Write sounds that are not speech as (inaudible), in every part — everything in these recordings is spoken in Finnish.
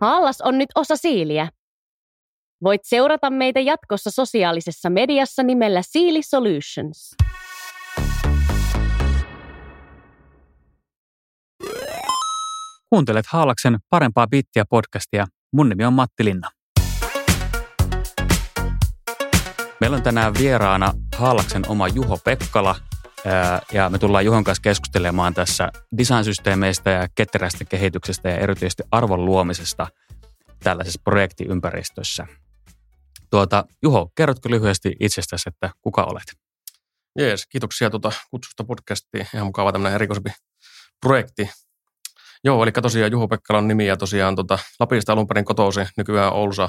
Haallas on nyt osa Siiliä. Voit seurata meitä jatkossa sosiaalisessa mediassa nimellä Siili Solutions. Kuuntelet Haalaksen parempaa bittiä podcastia. Mun nimi on Matti Linna. Meillä on tänään vieraana Haalaksen oma Juho Pekkala, ja me tullaan Juhon kanssa keskustelemaan tässä design-systeemeistä ja ketterästä kehityksestä ja erityisesti arvon luomisesta tällaisessa projektiympäristössä. Tuota, Juho, kerrotko lyhyesti itsestäsi, että kuka olet? Jees, kiitoksia tuota kutsusta podcastiin. Ihan mukava tämmöinen erikoisempi projekti. Joo, eli tosiaan Juho Pekkalan nimi ja tosiaan tuota, Lapista alun perin kotoisin, nykyään Oulussa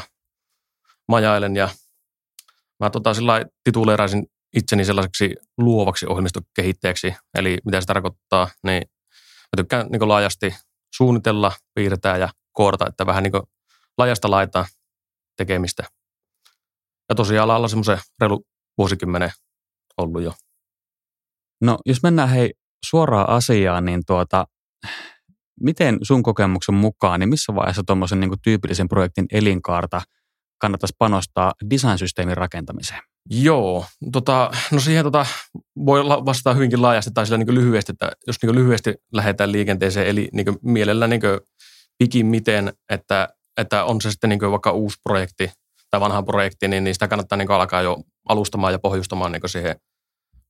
majailen ja mä tota, sillä tituleeraisin itseni sellaiseksi luovaksi ohjelmistokehittäjäksi. Eli mitä se tarkoittaa, niin mä tykkään niin laajasti suunnitella, piirtää ja koodata, että vähän niin laajasta laitaa tekemistä. Ja tosiaan alalla semmoisen reilu vuosikymmenen ollut jo. No jos mennään hei suoraan asiaan, niin tuota, miten sun kokemuksen mukaan, niin missä vaiheessa tuommoisen niin tyypillisen projektin elinkaarta kannattaisi panostaa design-systeemin rakentamiseen? Joo, tota, no siihen tota, voi vastata hyvinkin laajasti tai sillä niin lyhyesti, että jos niin lyhyesti lähdetään liikenteeseen, eli niin mielellä niin pikimiten, että, että on se sitten niin vaikka uusi projekti tai vanha projekti, niin, niin sitä kannattaa niin alkaa jo alustamaan ja pohjustamaan niin siihen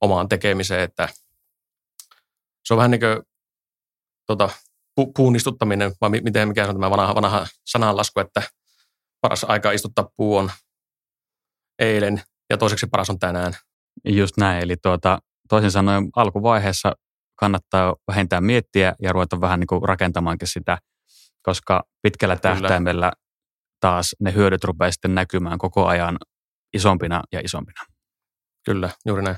omaan tekemiseen, että se on vähän niin kuin tota, pu, puun istuttaminen, vai miten mikä on tämä vanha, vanha sananlasku, että paras aika istuttaa puu on eilen ja toiseksi paras on tänään. Just näin, eli tuota, toisin sanoen alkuvaiheessa kannattaa vähintään miettiä ja ruveta vähän niin kuin rakentamaankin sitä, koska pitkällä tähtäimellä taas ne hyödyt rupeaa sitten näkymään koko ajan isompina ja isompina. Kyllä, juuri näin.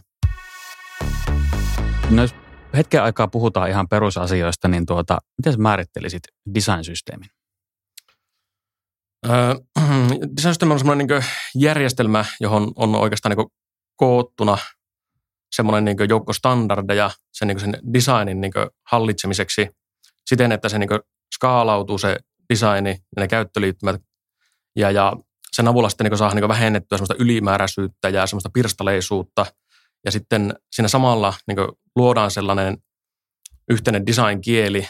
No jos hetken aikaa puhutaan ihan perusasioista, niin tuota, miten sä määrittelisit design-systeemin? Design (clears throat) on semmoinen niin järjestelmä, johon on oikeastaan niin koottuna semmoinen niin joukko standardeja sen, niin sen designin niin hallitsemiseksi siten, että se niin skaalautuu se designi ja ne käyttöliittymät. Ja, ja sen avulla sitten niin saa niin vähennettyä semmoista ylimääräisyyttä ja semmoista pirstaleisuutta. Ja sitten siinä samalla niin luodaan sellainen yhteinen design-kieli,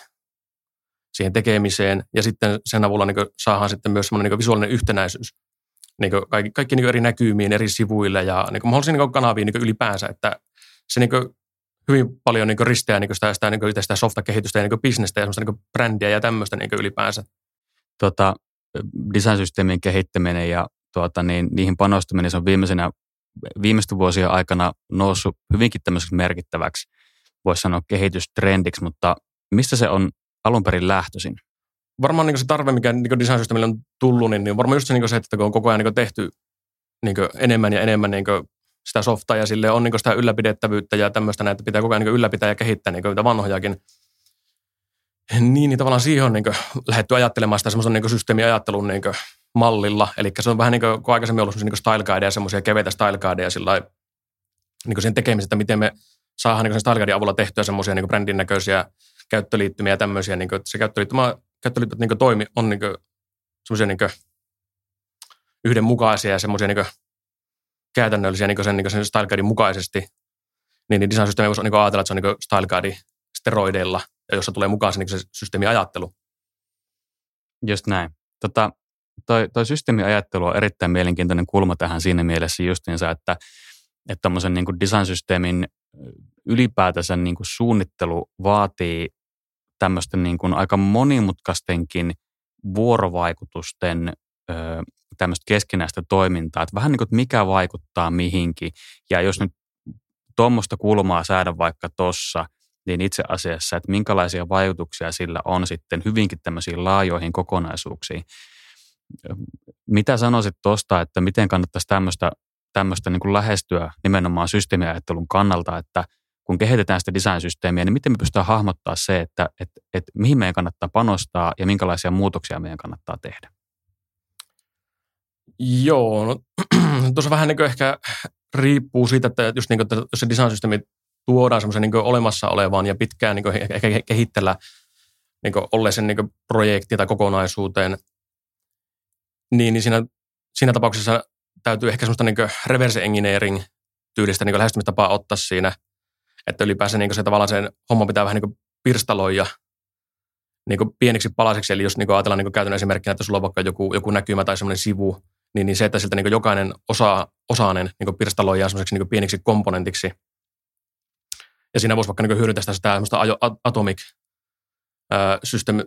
siihen tekemiseen ja sitten sen avulla niin saadaan sitten myös semmoinen niin visuaalinen yhtenäisyys niin kaikki, kaikki niin eri näkymiin eri sivuille ja niin mahdollisia niin kanaviin niin ylipäänsä, että se niin hyvin paljon niin risteää niin sitä, sitä, niin sitä softakehitystä ja niin bisnestä ja semmoista niin brändiä ja tämmöistä niin ylipäänsä. Tota, design-systeemien kehittäminen ja tuota, niin, niihin panostaminen se on viimeisenä, viimeisten vuosien aikana noussut hyvinkin tämmöiseksi merkittäväksi, voisi sanoa kehitystrendiksi, mutta mistä se on alun perin lähtöisin? Varmaan niin se tarve, mikä niin design systemille on tullut, niin, niin varmaan just se, niin se, että kun on koko ajan niin tehty niin enemmän ja enemmän niin sitä softaa ja sille on niin sitä ylläpidettävyyttä ja tämmöistä näitä pitää koko ajan niin ylläpitää ja kehittää niin niitä vanhojakin. Niin, niin tavallaan siihen on niin lähdetty ajattelemaan sitä semmoisen niin systeemiajattelun niin mallilla. Eli se on vähän niin kuin, kun aikaisemmin ollut niin style guideja, semmoisia keveitä style guideja sillä niin sen tekemisestä, miten me saadaan niin sen style avulla tehtyä semmoisia niin brändin näköisiä käyttöliittymiä ja tämmöisiä, niin kuin, että se käyttöliittymä, käyttöliittymät niin toimi on niin semmoisia niin yhdenmukaisia ja semmoisia niin käytännöllisiä niin sen, niin sen style guidin mukaisesti, niin, niin design systeemi voisi niin ajatella, että se on niin style guide steroideilla, ja jossa tulee mukaan se, niin se systeemiajattelu. Just näin. Tota, toi, toi systeemiajattelu on erittäin mielenkiintoinen kulma tähän siinä mielessä justiinsa, että että tämmöisen niin design-systeemin ylipäätänsä niin kuin suunnittelu vaatii tämmöisten niin kuin aika monimutkaistenkin vuorovaikutusten ö, tämmöistä keskinäistä toimintaa, että vähän niin kuin, mikä vaikuttaa mihinkin. Ja jos nyt tuommoista kulmaa säädä vaikka tuossa, niin itse asiassa, että minkälaisia vaikutuksia sillä on sitten hyvinkin tämmöisiin laajoihin kokonaisuuksiin. Mitä sanoisit tuosta, että miten kannattaisi tämmöistä, tämmöistä niin kuin lähestyä nimenomaan systeemiajattelun kannalta, että – kun kehitetään sitä design-systeemiä, niin miten me pystytään hahmottaa se, että, että, että mihin meidän kannattaa panostaa ja minkälaisia muutoksia meidän kannattaa tehdä? Joo, no, (clears throat) tuossa vähän niin ehkä riippuu siitä, että, just niin kuin, että jos se design-systeemi tuodaan semmoisen niin olemassa olevaan ja pitkään niin ehkä kehittellä niin olleeseen niin projektiin tai kokonaisuuteen, Niin, niin siinä, siinä tapauksessa täytyy ehkä semmoista niin reverse engineering tyylistä niin lähestymistapaa ottaa siinä, että ylipäänsä niin se tavallaan sen homma pitää vähän niin pirstaloida niin pieniksi palasiksi. Eli jos niin ajatellaan niin käytännön esimerkkinä, että sulla on vaikka joku, joku näkymä tai semmoinen sivu, niin, niin se, että siltä niin jokainen osa, osainen niin pirstaloidaan semmoiseksi niin pieniksi komponentiksi. Ja siinä voisi vaikka niin hyödyntää sitä, sitä atomic system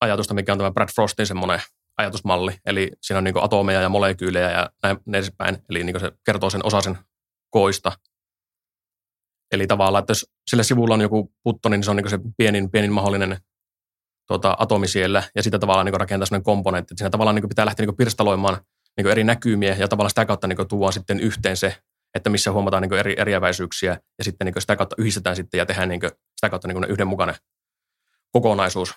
ajatusta, mikä on tämä Brad Frostin semmoinen ajatusmalli. Eli siinä on niin atomeja ja molekyylejä ja näin edespäin. Eli niin se kertoo sen osasen koista. Eli tavallaan, että jos sillä sivulla on joku putto, niin se on niin se pienin, pienin mahdollinen tuota, atomi siellä, ja sitä tavallaan niin rakentaa sellainen komponentti. Siinä tavallaan niin pitää lähteä niin pirstaloimaan niin eri näkymiä, ja tavallaan sitä kautta niin tuodaan sitten yhteen se, että missä huomataan niin eri eriäväisyyksiä, ja sitten niin sitä kautta yhdistetään sitten ja tehdään niin sitä kautta niin yhdenmukainen kokonaisuus.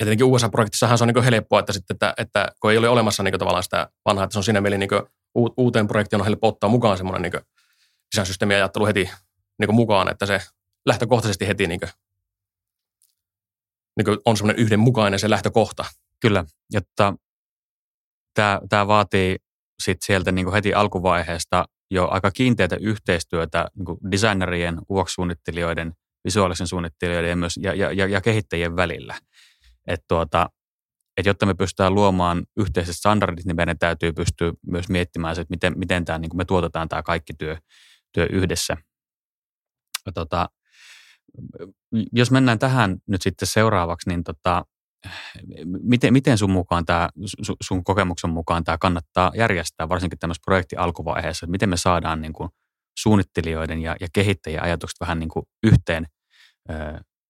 Ja tietenkin USA-projektissahan se on niin helppoa, että, sitten, että, että kun ei ole olemassa niin tavallaan sitä vanhaa, että se on siinä mielessä niin uuteen projektiin on helppo ottaa mukaan semmoinen niin sisäsysteemiajattelu heti niin mukaan, että se lähtökohtaisesti heti niin kuin, niin kuin on semmoinen yhdenmukainen se lähtökohta. Kyllä, jotta tämä, tämä vaatii sit sieltä niin heti alkuvaiheesta jo aika kiinteitä yhteistyötä niin designerien, UX-suunnittelijoiden, visuaalisen suunnittelijoiden ja, myös, ja, ja, ja kehittäjien välillä. Et tuota, et jotta me pystytään luomaan yhteiset standardit, niin meidän täytyy pystyä myös miettimään että miten, miten tämä, niin me tuotetaan tämä kaikki työ, työ yhdessä. Tota, jos mennään tähän nyt sitten seuraavaksi, niin tota, miten, miten sun mukaan tämä, sun kokemuksen mukaan tämä kannattaa järjestää, varsinkin tämmöisessä projektin alkuvaiheessa, että miten me saadaan niin kuin suunnittelijoiden ja, ja kehittäjien ajatukset vähän niin kuin yhteen, ö,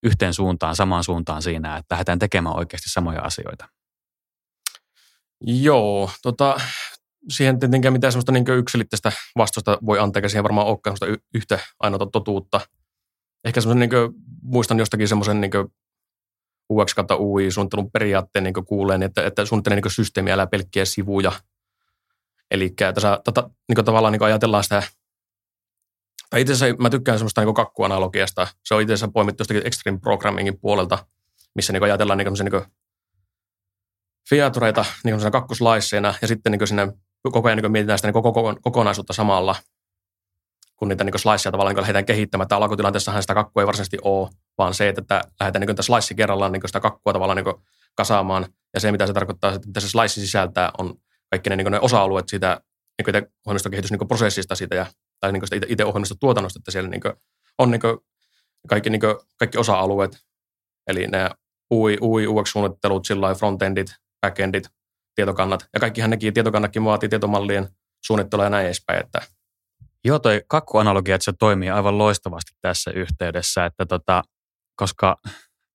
yhteen suuntaan, samaan suuntaan siinä, että lähdetään tekemään oikeasti samoja asioita? Joo, tota, siihen tietenkään mitään sellaista niin yksilitteistä vastausta voi antaa, siihen varmaan olekaan sellaista yhtä ainoa totuutta. Ehkä semmoisen, niin muistan jostakin semmoisen niin UX kautta UI-suunnittelun periaatteen niin kuuleen, että, että suunnittelee niin systeemiä, älä pelkkiä sivuja. Eli tässä tota, niin tavallaan niin ajatellaan sitä, tai itse asiassa mä tykkään semmoista niin kakkuanalogiasta. Se on itse asiassa poimittu jostakin extreme programmingin puolelta, missä niin ajatellaan niin niin featureita niin kakkoslaisseina ja sitten niin sinne koko ajan niin mietitään sitä niin koko, kokonaisuutta samalla, kun niitä niin sliceja tavallaan niin lähdetään kehittämään. Tämä alkutilanteessahan sitä kakkua ei varsinaisesti ole, vaan se, että lähdetään niin slice kerrallaan niin sitä kakkua tavallaan niin kasaamaan. Ja se, mitä se tarkoittaa, että mitä se slice sisältää, on kaikki ne, niin ne osa-alueet siitä niin ohjelmistokehitysprosessista siitä ja, tai niin itse, itse ohjelmistotuotannosta, että siellä niin on niin kaikki, niin kaikki osa-alueet, eli nämä UI, UI UX-suunnittelut, sillä frontendit, backendit, tietokannat. Ja kaikkihan nekin tietokannatkin vaatii tietomallien suunnittelua ja näin edespäin. Että Joo, toi kakkuanalogia, että se toimii aivan loistavasti tässä yhteydessä, että tota, koska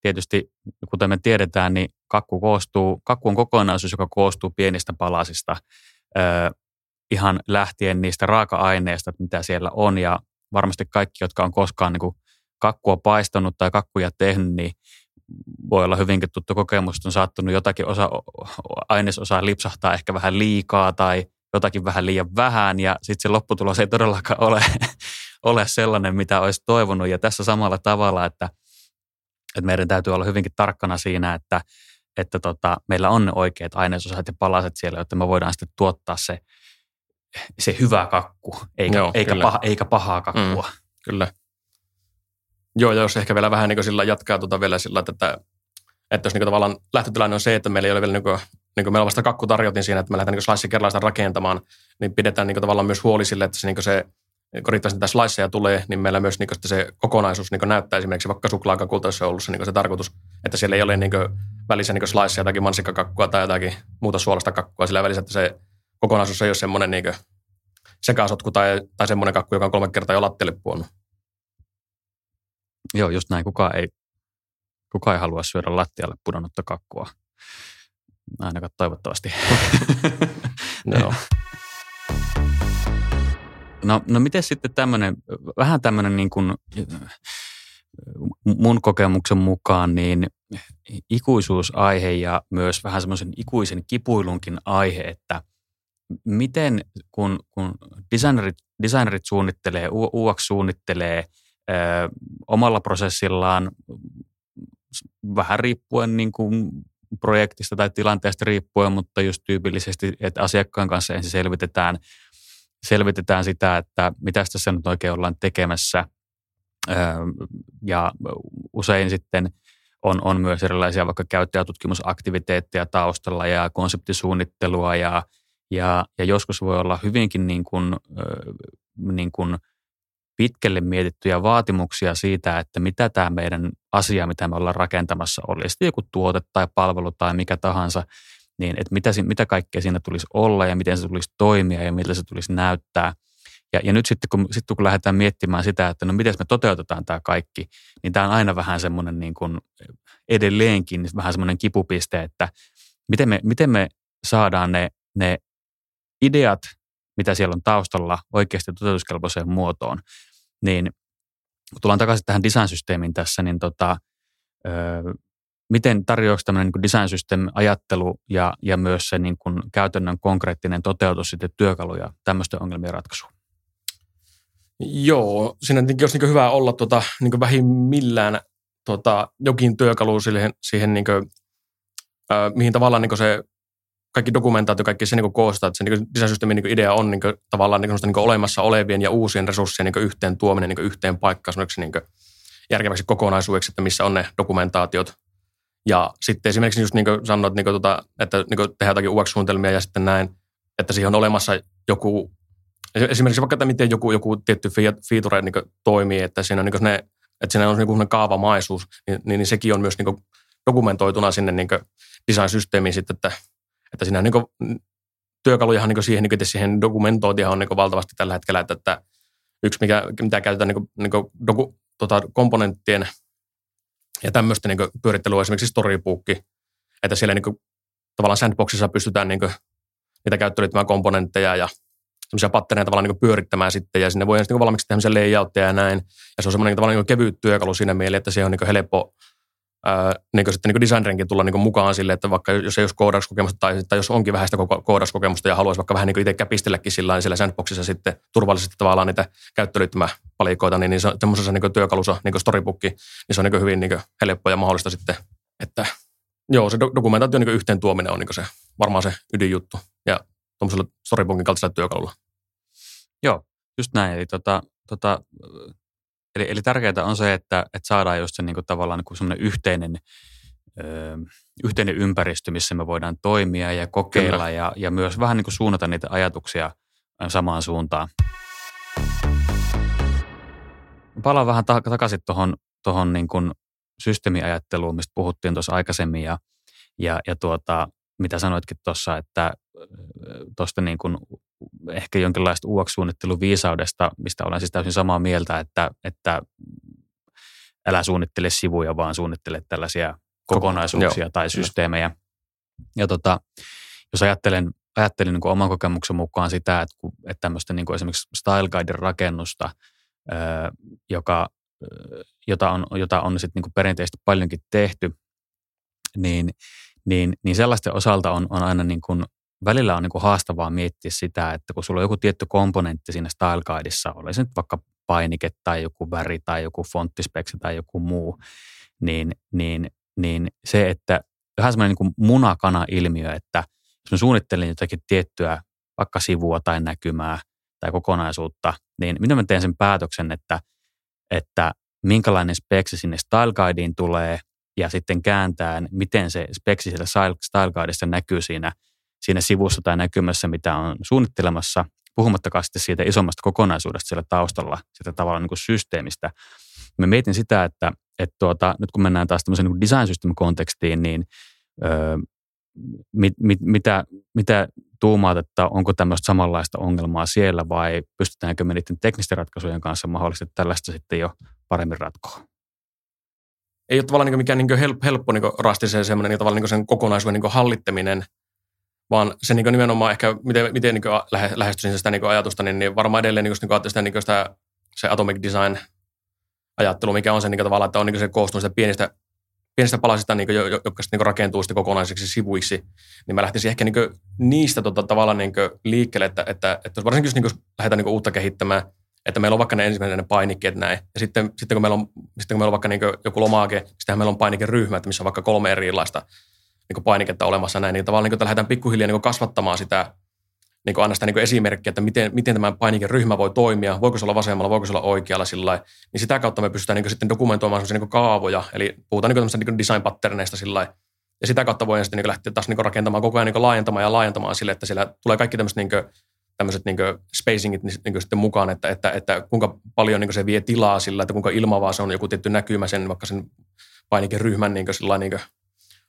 tietysti, kuten me tiedetään, niin kakku, koostuu, kakku on kokonaisuus, joka koostuu pienistä palasista, ö, ihan lähtien niistä raaka-aineista, mitä siellä on, ja varmasti kaikki, jotka on koskaan niin kuin kakkua paistanut tai kakkuja tehnyt, niin voi olla hyvinkin tuttu kokemus, että on saattanut jotakin osa, ainesosaa lipsahtaa ehkä vähän liikaa tai jotakin vähän liian vähän ja sitten se lopputulos ei todellakaan ole, (laughs) ole sellainen, mitä olisi toivonut. Ja tässä samalla tavalla, että, että meidän täytyy olla hyvinkin tarkkana siinä, että, että tota, meillä on ne oikeat ainesosat ja palaset siellä, jotta me voidaan sitten tuottaa se, se hyvä kakku, eikä, Joo, eikä, paha, eikä pahaa kakkua. Mm, kyllä. Joo, ja jos ehkä vielä vähän niin sillä jatkaa tuota vielä sillä, että, että jos niin tavallaan lähtötilanne on se, että meillä ei ole vielä niin kuin, niin kuin meillä on vasta kakku tarjotin siinä, että me lähdetään niin slice kerralla rakentamaan, niin pidetään niin tavallaan myös huoli sille, että se, niin se kun riittävästi niitä sliceja tulee, niin meillä myös niin se kokonaisuus niin näyttää esimerkiksi vaikka suklaakakulta, jos se on ollut se, niin se tarkoitus, että siellä ei ole niin välissä niin sliceja, jotakin mansikkakakkua tai jotakin muuta suolasta kakkua sillä välissä, että se kokonaisuus ei ole semmoinen niin sekasotku tai, tai semmoinen kakku, joka on kolme kertaa jo lattialle puonut. Joo, just näin. Kuka ei, kuka ei halua syödä lattialle pudonnutta kakkua. Ainakaan toivottavasti. (laughs) no. no, no miten sitten tämmöinen, vähän tämmöinen niin kuin mun kokemuksen mukaan niin ikuisuusaihe ja myös vähän semmoisen ikuisen kipuilunkin aihe, että miten kun, kun designerit, designerit suunnittelee, UX suunnittelee – omalla prosessillaan vähän riippuen niin kuin projektista tai tilanteesta riippuen, mutta just tyypillisesti, että asiakkaan kanssa ensin selvitetään, selvitetään sitä, että mitä tässä nyt oikein ollaan tekemässä. Ja usein sitten on, on myös erilaisia vaikka käyttäjätutkimusaktiviteetteja taustalla ja konseptisuunnittelua ja, ja, ja joskus voi olla hyvinkin niin kuin, niin kuin pitkälle mietittyjä vaatimuksia siitä, että mitä tämä meidän asia, mitä me ollaan rakentamassa, olisi joku tuote tai palvelu tai mikä tahansa, niin että mitä, mitä kaikkea siinä tulisi olla ja miten se tulisi toimia ja miltä se tulisi näyttää. Ja, ja nyt sitten kun, sitten kun lähdetään miettimään sitä, että no miten me toteutetaan tämä kaikki, niin tämä on aina vähän semmoinen niin kuin edelleenkin vähän semmoinen kipupiste, että miten me, miten me saadaan ne, ne ideat, mitä siellä on taustalla oikeasti toteutuskelpoiseen muotoon. Niin kun tullaan takaisin tähän design-systeemiin tässä, niin tota, ö, miten tarjoako tämmöinen niin design system ajattelu ja, ja myös se niin kuin käytännön konkreettinen toteutus sitten työkaluja tämmöisten ongelmien ratkaisuun? Joo, siinä olisi niin hyvä olla tota, niin vähimmillään tota, jokin työkalu siihen, siihen niin kuin, äh, mihin tavallaan niin se kaikki dokumentaatio, kaikki se niin koostaa, että se niin design niin idea on niin kuin, tavallaan niin niin olemassa olevien ja uusien resurssien niin yhteen tuominen niin yhteen paikkaan niin järkeväksi kokonaisuudeksi, että missä on ne dokumentaatiot. Ja sitten esimerkiksi just niin kuin sanoit, niin kuin, tota, että niin kuin tehdään jotakin UX-suunnitelmia ja sitten näin, että siihen on olemassa joku, esimerkiksi vaikka, että miten joku, joku tietty feature niin toimii, että siinä on niin ne että siinä on niin kaavamaisuus, niin, niin, niin sekin on myös niin dokumentoituna sinne niin design-systeemiin sitten, että, että siinä on niin työkalujahan niin siihen, niin siihen dokumentointiin on niin valtavasti tällä hetkellä, että, että yksi, mikä, mitä käytetään niin kuin, niin kuin doku, tota, komponenttien ja tämmöistä niin pyörittelyä esimerkiksi Storybookki, että siellä niin kuin, tavallaan sandboxissa pystytään niin kuin, niitä käyttöliittymään komponentteja ja semmoisia pattereita tavallaan niin pyörittämään sitten ja sinne voi niin valmiiksi tehdä layoutteja ja näin. Ja se on semmoinen tavallaan niin kevyt työkalu siinä mielessä, että se on niin helppo niin sitten niin designerenkin tulla niin mukaan sille, että vaikka jos ei olisi koodauskokemusta tai, tai jos onkin vähän sitä koodauskokemusta ja haluaisi vaikka vähän niin itse käpistelläkin sillä siellä sandboxissa sitten turvallisesti tavallaan niitä käyttöliittymäpalikoita, niin, niin se, semmoisessa niin työkalussa, niin kuin Storybookki, niin se on niin hyvin niin helppo ja mahdollista sitten, että joo, se dokumentaatio niin yhteen tuominen on niin se, varmaan se ydinjuttu. Ja tuommoisella Storybookin kaltaisella työkalulla. Joo, just näin. Eli, tota, tota, eli, eli tärkeää on se, että, että saadaan just se niin kuin, tavallaan niin semmoinen yhteinen, ö, yhteinen ympäristö, missä me voidaan toimia ja kokeilla ja, ja myös vähän niin kuin suunnata niitä ajatuksia samaan suuntaan. Palaan vähän takaisin tuohon tohon niin kuin systeemiajatteluun, mistä puhuttiin tuossa aikaisemmin ja, ja, ja tuota, mitä sanoitkin tuossa, että tuosta niin kuin ehkä jonkinlaista UX-suunnitteluviisaudesta, mistä olen siis täysin samaa mieltä, että, että älä suunnittele sivuja, vaan suunnittele tällaisia kokonaisuuksia Joo, tai systeemejä. Ja tota, jos ajattelen, ajattelen niin kuin oman kokemuksen mukaan sitä, että, kun, että tämmöistä niin kuin esimerkiksi Style Guiden rakennusta, joka, jota on, jota on sitten niin kuin perinteisesti paljonkin tehty, niin, niin, niin sellaisten osalta on, on aina niin kuin välillä on niin kuin haastavaa miettiä sitä, että kun sulla on joku tietty komponentti siinä Style Guideissa, oli se nyt vaikka painike tai joku väri tai joku fonttispeksi tai joku muu, niin, niin, niin se, että vähän semmoinen niin munakana-ilmiö, että jos mä suunnittelin jotakin tiettyä vaikka sivua tai näkymää tai kokonaisuutta, niin minä mä teen sen päätöksen, että, että minkälainen speksi sinne Style Guideen tulee ja sitten kääntään, miten se speksi siellä Style näkyy siinä – siinä sivussa tai näkymässä, mitä on suunnittelemassa, puhumattakaan sitten siitä isommasta kokonaisuudesta siellä taustalla, sitä tavallaan niin kuin systeemistä. Mä mietin sitä, että, että tuota, nyt kun mennään taas tämmöiseen niin design system kontekstiin, niin öö, mit, mit, mitä, mitä tuumaat, että onko tämmöistä samanlaista ongelmaa siellä vai pystytäänkö me niiden teknisten ratkaisujen kanssa mahdollisesti tällaista sitten jo paremmin ratkoa? Ei ole tavallaan niin mikään niin helppo, helppo niin rasti se semmoinen niin tavallaan niin sen kokonaisuuden niin hallittaminen – vaan se niin nimenomaan ehkä, miten, miten niin lähestyisin sitä niin ajatusta, niin, niin varmaan edelleen niin, niin sitä, niin sitä, se atomic design ajattelu, mikä on se niin tavallaan, että on niin se koostunut sitä pienistä, pienistä palasista, niin kuin, jotka sitten niin rakentuu sitten kokonaisiksi sivuiksi, niin mä lähtisin ehkä niin niistä tota, tavallaan niin liikkeelle, että, että, että varsinkin jos niin lähdetään niin uutta kehittämään, että meillä on vaikka ne ensimmäinen painikkeet näin, ja sitten, sitten, kun, meillä on, sitten kun meillä on vaikka niin joku lomake, sitten meillä on painikeryhmät, missä on vaikka kolme erilaista niin painiketta olemassa näin, niin tavallaan niin lähdetään pikkuhiljaa niin kasvattamaan sitä niin aina sitä niin esimerkkiä, että miten, miten tämä painikeryhmä voi toimia, voiko se olla vasemmalla, voiko se olla oikealla sillä niin sitä kautta me pystytään niin sitten dokumentoimaan sellaisia niin kaavoja, eli puhutaan niin niin design patterneista sillä ja sitä kautta voidaan sitten niin lähteä taas niin rakentamaan koko ajan niin laajentamaan ja laajentamaan sille, että siellä tulee kaikki tämmöiset niin tämmöiset niin spacingit niin, niin sitten mukaan, että, että, että kuinka paljon niin se vie tilaa sillä, että kuinka ilmavaa se on joku tietty näkymä sen vaikka sen painikeryhmän niin sillä niin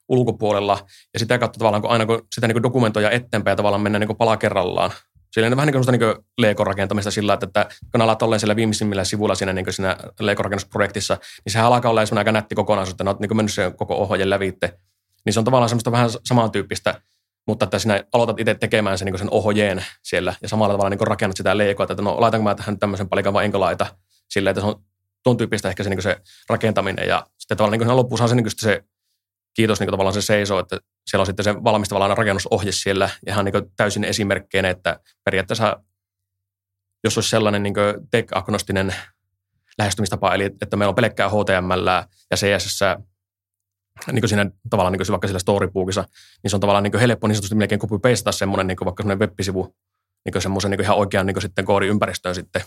ulkopuolella. Ja sitä kautta tavallaan, kun aina kun sitä niin dokumentoja eteenpäin ja tavallaan mennään niin pala kerrallaan. Siellä on vähän niin kuin niin Lego-rakentamista sillä, että, että kun alat olleen siellä viimeisimmillä sivuilla siinä, niin siinä Lego-rakennusprojektissa, niin sehän alkaa olla aika nätti kokonaisuus, että olet niin mennyt sen koko ohjeen lävitte. Niin se on tavallaan semmoista vähän samantyyppistä, mutta että sinä aloitat itse tekemään sen, niin sen ohjeen siellä ja samalla tavalla niin rakennat sitä Legoa, että no laitanko mä tähän tämmöisen palikan vai enkö laita sillä, että se on tuon tyyppistä ehkä se, niin se rakentaminen ja sitten tavallaan niin lopussa on se, niin se kiitos niin tavallaan se seisoo, että siellä on sitten se valmis tavallaan rakennusohje siellä ihan niin täysin esimerkkeinä, että periaatteessa jos olisi sellainen niin tech-agnostinen lähestymistapa, eli että meillä on pelkkää HTML ja CSS niin kuin siinä tavallaan niin kuin vaikka sillä storybookissa, niin se on tavallaan niin helppo niin sanotusti melkein copy pastata semmoinen niin vaikka semmoinen web-sivu niin semmoisen niin ihan oikean niin sitten koodiympäristöön sitten.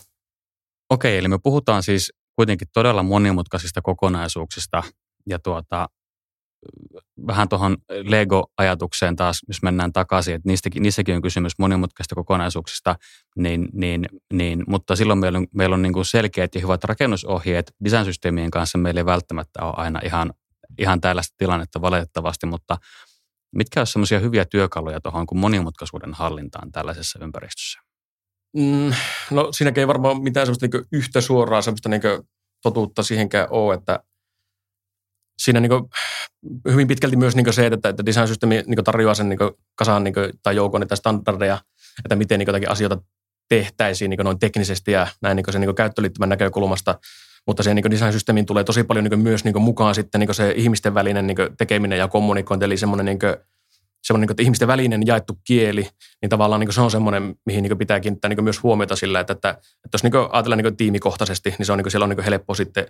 Okei, eli me puhutaan siis kuitenkin todella monimutkaisista kokonaisuuksista ja tuota, vähän tuohon Lego-ajatukseen taas, jos mennään takaisin, että niistäkin, niissäkin on kysymys monimutkaisista kokonaisuuksista, niin, niin, niin, mutta silloin meillä on, meillä on niin kuin selkeät ja hyvät rakennusohjeet. Design-systeemien kanssa meillä ei välttämättä ole aina ihan, ihan tällaista tilannetta valitettavasti, mutta mitkä ovat sellaisia hyviä työkaluja tuohon kuin monimutkaisuuden hallintaan tällaisessa ympäristössä? Mm, no siinäkin ei varmaan mitään sellaista niin yhtä suoraa sellaista niin totuutta siihenkään ole, että siinä niin hyvin pitkälti myös niin se, että, että design-systeemi niin tarjoaa sen niin kasaan niin tai joukon niitä standardeja, että miten niin jotakin asioita tehtäisiin niin noin teknisesti ja näin niin sen niin käyttöliittymän näkökulmasta. Mutta siihen niin design-systeemiin tulee tosi paljon niin myös niin mukaan sitten niin se ihmisten välinen niin tekeminen ja kommunikointi, eli semmoinen niin semmoinen niin että ihmisten välinen jaettu kieli, niin tavallaan niin se on semmoinen, mihin niin pitää kiinnittää niin myös huomiota sillä, että, että, että jos niin ajatellaan niin tiimikohtaisesti, niin se on niin siellä on niin helppo sitten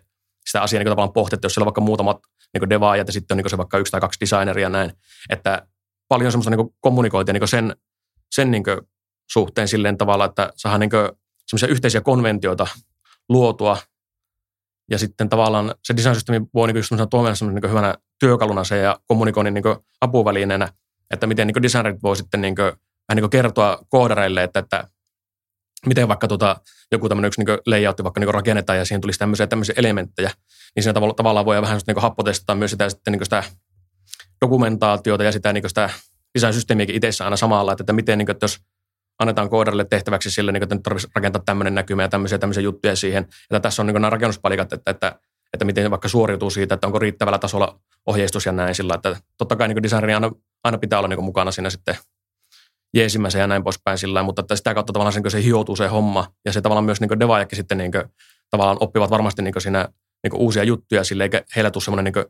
sitä asiaa niin tavallaan pohtia, että jos siellä on vaikka muutamat niin devaajat ja sitten on niin se vaikka yksi tai kaksi designeria näin, että paljon semmoista niin kommunikointia niin sen, sen niin suhteen silleen tavalla, että saadaan niin semmoisia yhteisiä konventioita luotua. Ja sitten tavallaan se design-systeemi voi niin just toimia niin hyvänä työkaluna se ja kommunikoinnin niin apuvälineenä, että miten niin designerit voi sitten niin kuin, vähän niin kertoa koodareille, että, että miten vaikka tota, joku tämmöinen yksi niin layoutti vaikka niin rakennetaan ja siihen tulisi tämmöisiä, tämmöisiä elementtejä, niin siinä tavalla, tavallaan voi vähän niin happotestata myös sitä, sitten niin sitä dokumentaatiota ja sitä, niin sitä design-systeemiäkin itsessä aina samalla, että, että miten, niin kuin, että jos annetaan koodarille tehtäväksi sille, niin kuin, että nyt tarvitsisi rakentaa tämmöinen näkymä ja tämmöisiä, tämmöisiä juttuja siihen. Että tässä on niin nämä rakennuspalikat, että, että, että miten vaikka suoriutuu siitä, että onko riittävällä tasolla ohjeistus ja näin sillä, että totta kai niin designerin aina, aina pitää olla niin mukana siinä sitten jeesimässä ja näin poispäin sillä mutta että sitä kautta tavallaan sen, se hioutuu se homma ja se tavallaan myös niin devaajakin sitten niin kuin, tavallaan oppivat varmasti niin siinä niin uusia juttuja sille, eikä heillä tule semmoinen niin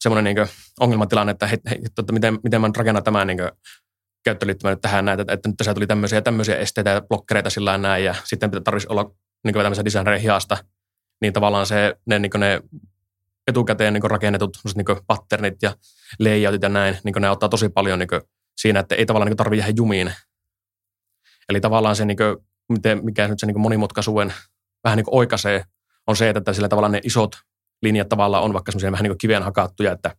semmoinen niin ongelmatilanne, että, he, he, että miten, miten mä rakennan tämän niin käyttöliittymän tähän näitä, että, että nyt tässä tuli tämmöisiä tämmöisiä esteitä ja blokkereita sillä näin ja sitten tarvitsisi olla niin tämmöisen designerin hiasta, niin tavallaan se, ne, niin ne etukäteen niin rakennetut niin patternit ja layoutit ja näin, niin ne ottaa tosi paljon niin siinä, että ei tavallaan niin tarvitse jäädä jumiin. Eli tavallaan se, niin kuin, miten, mikä nyt se niin monimutkaisuuden vähän niin oikaisee, on se, että sillä tavalla ne isot linjat tavallaan on vaikka semmoisia vähän niin kiveen hakattuja, että,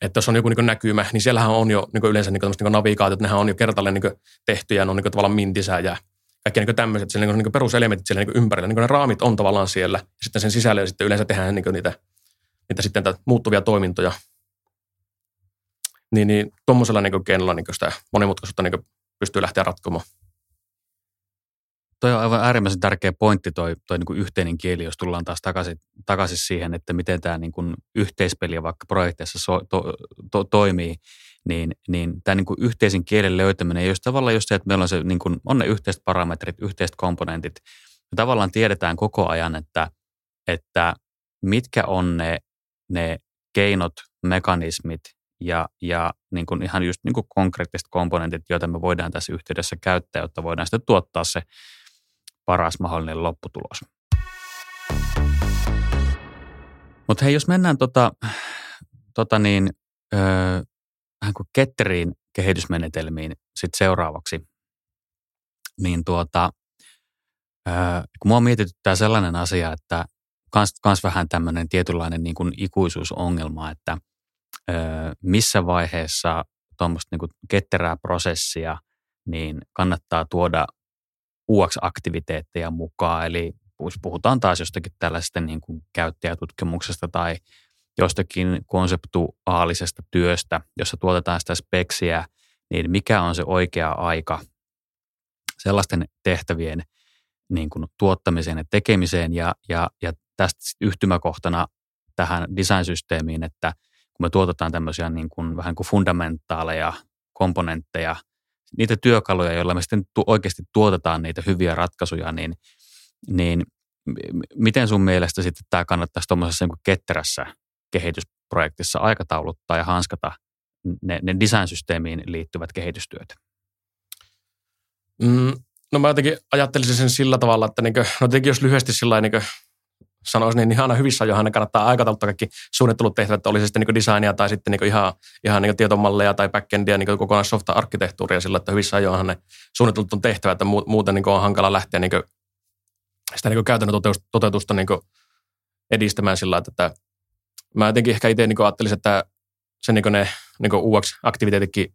että jos on joku niin näkymä, niin siellähän on jo niin yleensä niin niin navigaatiot, nehän on jo kertalleen niin tehty ja ne on niin tavallaan mintisää ja kaikki niin tämmöiset, siellä niin niin peruselementit siellä niin ympärillä, niin ne raamit on tavallaan siellä, ja sitten sen sisällä sitten yleensä tehdään niin niitä, niitä sitten muuttuvia toimintoja, niin, niin tuommoisella niin keinolla niin sitä monimutkaisuutta niin pystyy lähteä ratkomaan. Toi on aivan äärimmäisen tärkeä pointti, toi, toi niin kuin yhteinen kieli, jos tullaan taas takaisin, takaisin siihen, että miten tämä niin kuin yhteispeli vaikka projekteissa so, to, to, toimii, niin, niin tämä niin kuin yhteisen kielen löytäminen, jos tavallaan just se, että meillä on, se, niin kuin, on ne yhteiset parametrit, yhteiset komponentit, me tavallaan tiedetään koko ajan, että, että mitkä on ne, ne keinot, mekanismit, ja, ja niin kuin ihan just niin kuin konkreettiset komponentit, joita me voidaan tässä yhteydessä käyttää, jotta voidaan sitten tuottaa se paras mahdollinen lopputulos. Mutta hei, jos mennään tota, tota niin, öö, vähän kuin ketteriin kehitysmenetelmiin sit seuraavaksi, niin tuota, öö, kun mua mietityttää sellainen asia, että kans, kans vähän tämmöinen tietynlainen niin kuin ikuisuusongelma, että missä vaiheessa tuommoista niin ketterää prosessia niin kannattaa tuoda UX-aktiviteetteja mukaan. Eli puhutaan taas jostakin tällaisesta niin kuin käyttäjätutkimuksesta tai jostakin konseptuaalisesta työstä, jossa tuotetaan sitä speksiä, niin mikä on se oikea aika sellaisten tehtävien niin kuin tuottamiseen ja tekemiseen ja, ja, ja tästä yhtymäkohtana tähän design-systeemiin, että kun me tuotetaan tämmöisiä niin kuin, vähän kuin fundamentaaleja komponentteja, niitä työkaluja, joilla me sitten tu- oikeasti tuotetaan niitä hyviä ratkaisuja, niin, niin miten sun mielestä sitten tämä kannattaisi tuommoisessa niin ketterässä kehitysprojektissa aikatauluttaa ja hanskata ne, ne design-systeemiin liittyvät kehitystyöt? Mm, no mä jotenkin ajattelisin sen sillä tavalla, että niin kuin, no jos lyhyesti sillä niin sanoisin, niin aina hyvissä ajoin kannattaa aikatauluttaa kaikki suunnittelut tehtävät, että oli se sitten niin designia tai sitten niin ihan, ihan niin tietomalleja tai backendia, niin kokonaan softa-arkkitehtuuria sillä, että hyvissä ajoin ne suunnittelut on tehtävä, että muuten niin on hankala lähteä niin sitä niin käytännön toteutusta niin edistämään sillä että mä jotenkin ehkä itse niin ajattelisin, että se niin ne niin UX-aktiviteetitkin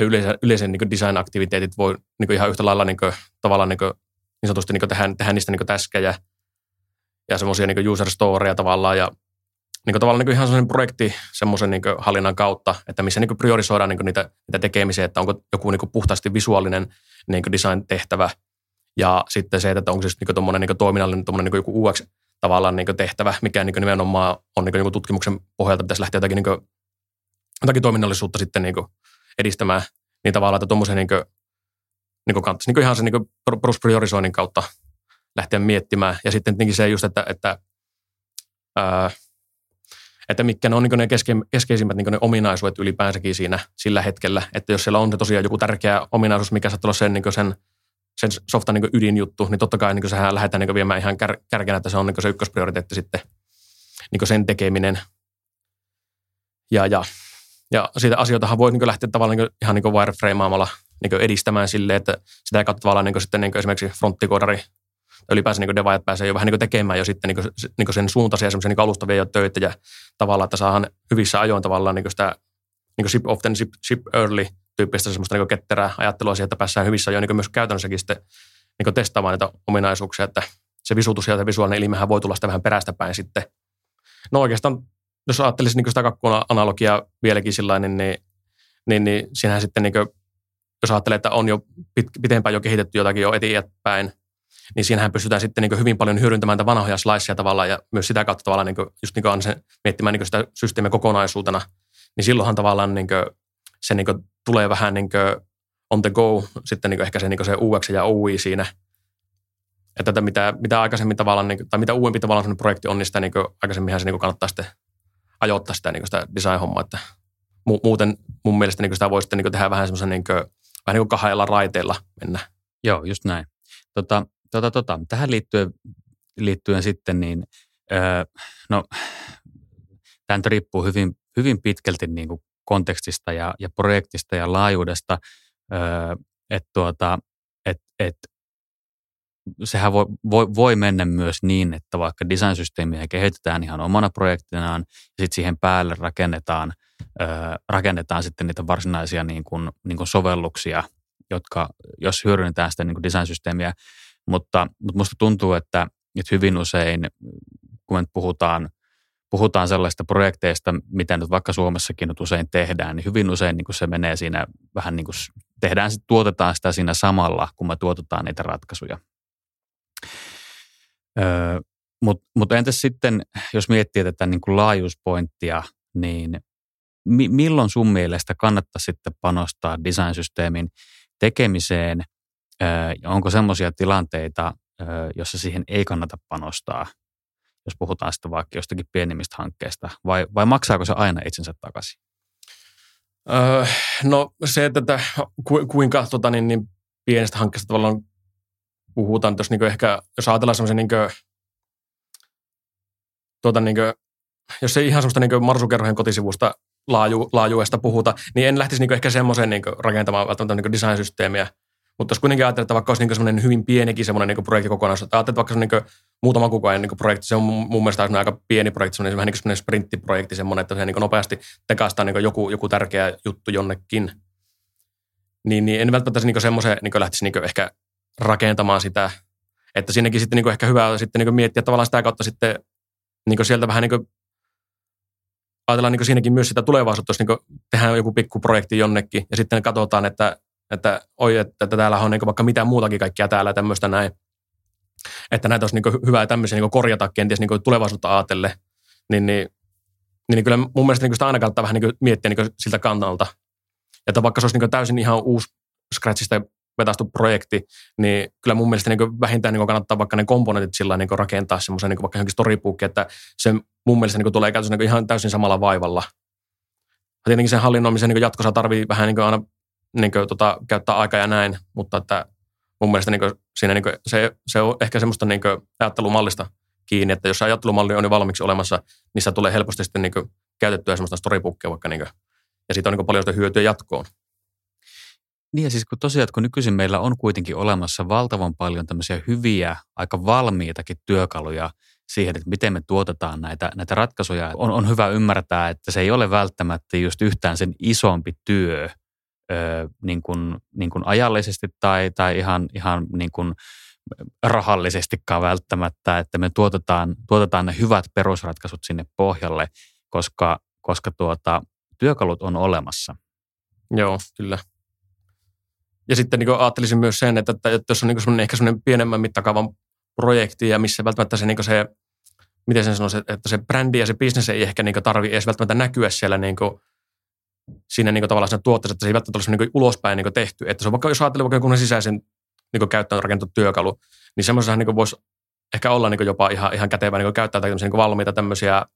ja yleisen, yleisen niin design-aktiviteetit voi niin ihan yhtä lailla niin kuin, tavallaan niin, niin sanotusti niin tehdä, tehdä niistä niin täskejä ja semmoisia niin user storeja tavallaan ja niin kuin tavallaan niin ihan semmoisen projekti semmoisen niin hallinnan kautta, että missä niin priorisoidaan niin niitä, niitä tekemisiä, että onko joku niin puhtaasti visuaalinen niin design-tehtävä ja sitten se, että onko se niin tuommoinen niin toiminnallinen niin joku UX tavallaan niin tehtävä, mikä niin nimenomaan on niin, niin tutkimuksen pohjalta pitäisi lähteä jotakin, niin jotakin toiminnallisuutta sitten niin edistämään niin tavallaan, että tuommoisen niin kuin, niin kannattaisi niin ihan sen niin peruspriorisoinnin kautta lähteä miettimään. Ja sitten tietenkin se just, että, että, ää, että mitkä ne on niin ne keske, keskeisimmät niin ne ominaisuudet ylipäänsäkin siinä sillä hetkellä. Että jos siellä on se tosiaan joku tärkeä ominaisuus, mikä saattaa olla sen, niin sen, sen softan niin ydinjuttu, niin totta kai niin sehän lähdetään niin viemään ihan kär, kärkenä, että se on niin se ykkösprioriteetti sitten niin sen tekeminen. Ja, ja, ja siitä asioitahan voi niin lähteä tavallaan niin ihan niin wireframeaamalla niin edistämään silleen, että sitä kautta tavallaan niin sitten niin esimerkiksi fronttikoodari ylipäänsä niin devaajat pääsee jo vähän niin tekemään jo sitten niin niin sen suuntaisia semmoisia niin alustavia jo töitä ja tavallaan, että saadaan hyvissä ajoin tavallaan niin sitä niin ship often, ship, ship early tyyppistä semmoista niin ketterää ajattelua siihen, että päässään hyvissä ajoin niin myös käytännössäkin sitten niin testaamaan niitä ominaisuuksia, että se visutus ja visuaalinen ilmehän voi tulla sitä vähän perästä päin sitten. No oikeastaan, jos ajattelisi niin sitä kakkuana-analogiaa vieläkin sellainen, niin, niin, niin siinähän sitten, niin kuin, jos ajattelee, että on jo pit, pitempään jo kehitetty jotakin jo eteenpäin, niin siinähän pystytään sitten niin hyvin paljon hyödyntämään tätä vanhoja sliceja tavallaan ja myös sitä kautta tavallaan niin kuin, just niin kuin se, miettimään niin sitä systeemiä kokonaisuutena, niin silloinhan tavallaan niin kuin, se niin kuin, tulee vähän niin kuin on the go sitten niin kuin ehkä se, niin kuin se UX ja UI siinä, että tätä mitä, mitä aikaisemmin tavallaan, niin kuin, tai mitä uudempi tavallaan sellainen projekti on, niin sitä niin kuin, aikaisemminhan se niin kuin kannattaa sitten ajoittaa sitä, niin kuin sitä design-hommaa, että muuten mun mielestä niin kuin sitä voi sitten niin kuin tehdä vähän semmoisen niin kuin, vähän niin kuin kahdella raiteilla mennä. Joo, just näin. Tota, tota, tota, tähän liittyen, liittyen sitten, niin öö, no, tämä riippuu hyvin, hyvin pitkälti niin kuin kontekstista ja, ja projektista ja laajuudesta, öö, että tuota, et, et, sehän voi, voi, voi mennä myös niin, että vaikka design-systeemiä kehitetään ihan omana projektinaan ja sitten siihen päälle rakennetaan, rakennetaan sitten niitä varsinaisia niin kuin, niin kuin sovelluksia, jotka, jos hyödynnetään sitä niin kuin design-systeemiä, mutta, mutta musta tuntuu, että, että hyvin usein, kun me puhutaan, puhutaan sellaista projekteista, mitä nyt vaikka Suomessakin nyt usein tehdään, niin hyvin usein niin se menee siinä vähän niin kuin, tehdään, tuotetaan sitä siinä samalla, kun me tuotetaan niitä ratkaisuja. Öö, Mutta mut entäs sitten, jos miettii tätä niin kuin laajuuspointtia, niin mi- milloin sun mielestä kannattaa sitten panostaa design-systeemin tekemiseen – onko semmoisia tilanteita, jossa siihen ei kannata panostaa, jos puhutaan sitten vaikka jostakin pienimmistä hankkeista, vai, vai maksaako se aina itsensä takaisin? Öö, no se, että ku, kuinka tota, niin, niin pienestä hankkeesta tavallaan puhutaan, jos niin ehkä, jos ajatellaan semmoisen niin tuota, niin jos ei ihan semmoista niin marsukerhojen kotisivusta laaju, laajuudesta puhuta, niin en lähtisi niin ehkä semmoiseen niin rakentamaan välttämättä niin design-systeemiä. Mutta jos kuitenkin ajattelee, että vaikka olisi niin semmoinen hyvin pienikin semmoinen niin projektikokonaisuus, että että vaikka se niin muutaman kuukauden niin projekti, se on mun mielestä aika pieni projekti, semmoinen vähän niin kuin sprinttiprojekti, semmoinen, että se niin nopeasti tekastaa niin joku, joku tärkeä juttu jonnekin. Niin, niin en välttämättä niin semmoiseen niin lähtisi niin ehkä rakentamaan sitä, että siinäkin sitten niin ehkä hyvä sitten niin miettiä tavallaan sitä kautta sitten niin sieltä vähän niin ajatellaan niin siinäkin myös sitä tulevaisuutta, jos niin tehdään joku pikkuprojekti jonnekin ja sitten katsotaan, että, että oi, että, että täällä on niin vaikka mitään muutakin kaikkia täällä tämmöistä näin. Että näitä olisi niin hyvä tämmöisiä niin korjata kenties niin tulevaisuutta ajatelle. Niin, niin, niin, kyllä mun mielestä niin sitä aina kannattaa vähän niin miettiä niin siltä kannalta. Että vaikka se olisi niin täysin ihan uusi Scratchista vetastu projekti, niin kyllä mun mielestä niin vähintään niin kannattaa vaikka ne komponentit sillä niin rakentaa semmoisen niin vaikka johonkin storybook, että se mun mielestä niin tulee käytössä niin ihan täysin samalla vaivalla. Tietenkin sen hallinnoimisen niin jatkossa tarvii vähän niin aina niin kuin, tota, käyttää aikaa ja näin, mutta että mun mielestä niin kuin, siinä niin kuin, se, se on ehkä semmoista niin kuin, ajattelumallista kiinni, että jos ajattelumalli on jo valmiiksi olemassa, niin se tulee helposti sitten niin kuin, käytettyä semmoista storybookia vaikka, niin kuin, ja siitä on niin paljon hyötyä jatkoon. Niin ja siis kun tosiaan, kun nykyisin meillä on kuitenkin olemassa valtavan paljon tämmöisiä hyviä, aika valmiitakin työkaluja siihen, että miten me tuotetaan näitä, näitä ratkaisuja. On, on hyvä ymmärtää, että se ei ole välttämättä just yhtään sen isompi työ ö, niin kuin, niin kuin ajallisesti tai, tai ihan, ihan niin kuin rahallisestikaan välttämättä, että me tuotetaan, tuotetaan ne hyvät perusratkaisut sinne pohjalle, koska, koska tuota, työkalut on olemassa. Joo, kyllä. Ja sitten niin ajattelisin myös sen, että, että, jos on niin semmoinen, ehkä semmoinen pienemmän mittakaavan projekti ja missä välttämättä se, niin se miten sen sanoisi, että se brändi ja se bisnes ei ehkä niin tarvitse edes välttämättä näkyä siellä niin kuin, siinä niin kuin tavallaan siinä tuotteessa, että se ei välttämättä ole niin ulospäin niin tehty. Että se on vaikka, jos ajattelee vaikka jonkun sisäisen niin käyttöön rakennettu työkalu, niin semmoisessa niin voisi ehkä olla niin jopa ihan, ihan kätevä niin käyttää tämmöisiä niin valmiita tämmöisiä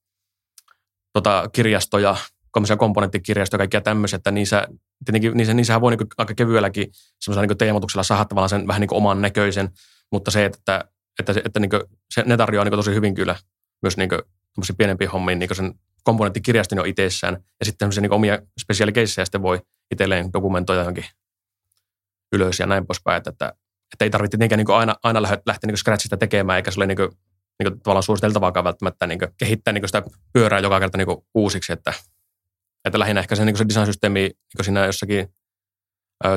tota, kirjastoja, tämmöisiä komponenttikirjastoja ja kaikkia tämmöisiä, että niissä, tietenkin niissä, niissähän voi niin aika kevyelläkin semmoisella niin teemotuksella saada tavallaan sen vähän niin oman näköisen, mutta se, että, että, että, että niin se, ne tarjoaa niin tosi hyvin kyllä myös niin pienempiä hommia niin sen komponenttikirjaston jo itsessään ja sitten niin omia spesiaalikeissejä sitten voi itselleen dokumentoida johonkin ylös ja näin poispäin, että, että, että ei tarvitse tietenkään niin aina, aina lähteä niin Scratchista tekemään, eikä se ole niin kuin, niin kuin tavallaan suositeltavaakaan välttämättä niin kehittää niin sitä pyörää joka kerta niin uusiksi, että, että lähinnä ehkä se, niin se design-systeemi niin siinä jossakin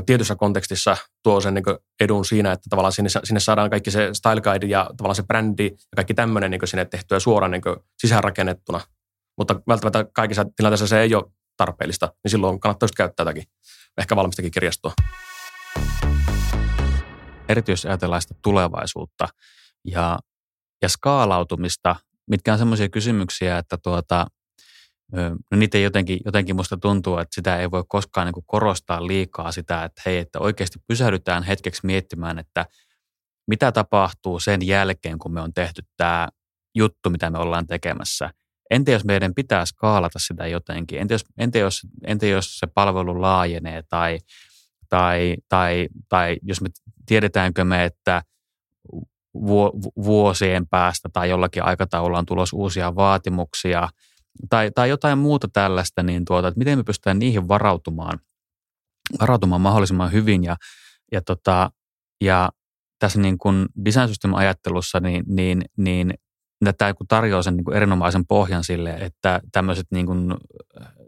tietyssä kontekstissa tuo sen niin edun siinä, että tavallaan sinne, sinne saadaan kaikki se style guide ja tavallaan se brändi ja kaikki tämmöinen niin sinne tehtyä suoraan niin sisäänrakennettuna. Mutta välttämättä kaikissa tilanteissa se ei ole tarpeellista, niin silloin kannattaa just käyttää tätäkin, ehkä valmistakin kirjastoa. Erityisesti ajatellaan sitä tulevaisuutta ja, ja skaalautumista, mitkä on sellaisia kysymyksiä, että tuota, no niitä jotenkin, jotenkin musta tuntuu, että sitä ei voi koskaan niin korostaa liikaa sitä, että hei, että oikeasti pysähdytään hetkeksi miettimään, että mitä tapahtuu sen jälkeen, kun me on tehty tämä juttu, mitä me ollaan tekemässä. Entä jos meidän pitää skaalata sitä jotenkin? Entä jos, entä jos, entä jos se palvelu laajenee tai, tai, tai, tai jos me tiedetäänkö me, että vuosien päästä tai jollakin aikataululla on tulossa uusia vaatimuksia – tai, tai jotain muuta tällaista, niin tuota, että miten me pystytään niihin varautumaan, varautumaan mahdollisimman hyvin ja, ja, tota, ja tässä niin kuin design ajattelussa niin, niin, niin tämä tarjoaa sen niin kuin erinomaisen pohjan sille, että tämmöiset, niin kuin,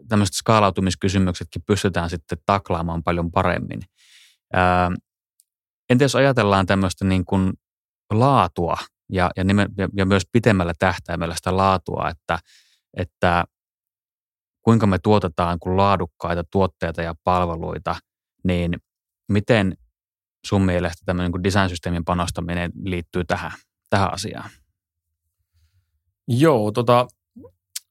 tämmöiset skaalautumiskysymyksetkin pystytään sitten taklaamaan paljon paremmin. Ää, entä jos ajatellaan tämmöistä niin kuin laatua ja, ja, nimen, ja, ja myös pitemmällä tähtäimellä sitä laatua, että – että kuinka me tuotetaan kuin laadukkaita tuotteita ja palveluita, niin miten sun mielestä tämmöinen kuin design-systeemin panostaminen liittyy tähän, tähän asiaan? Joo, tota,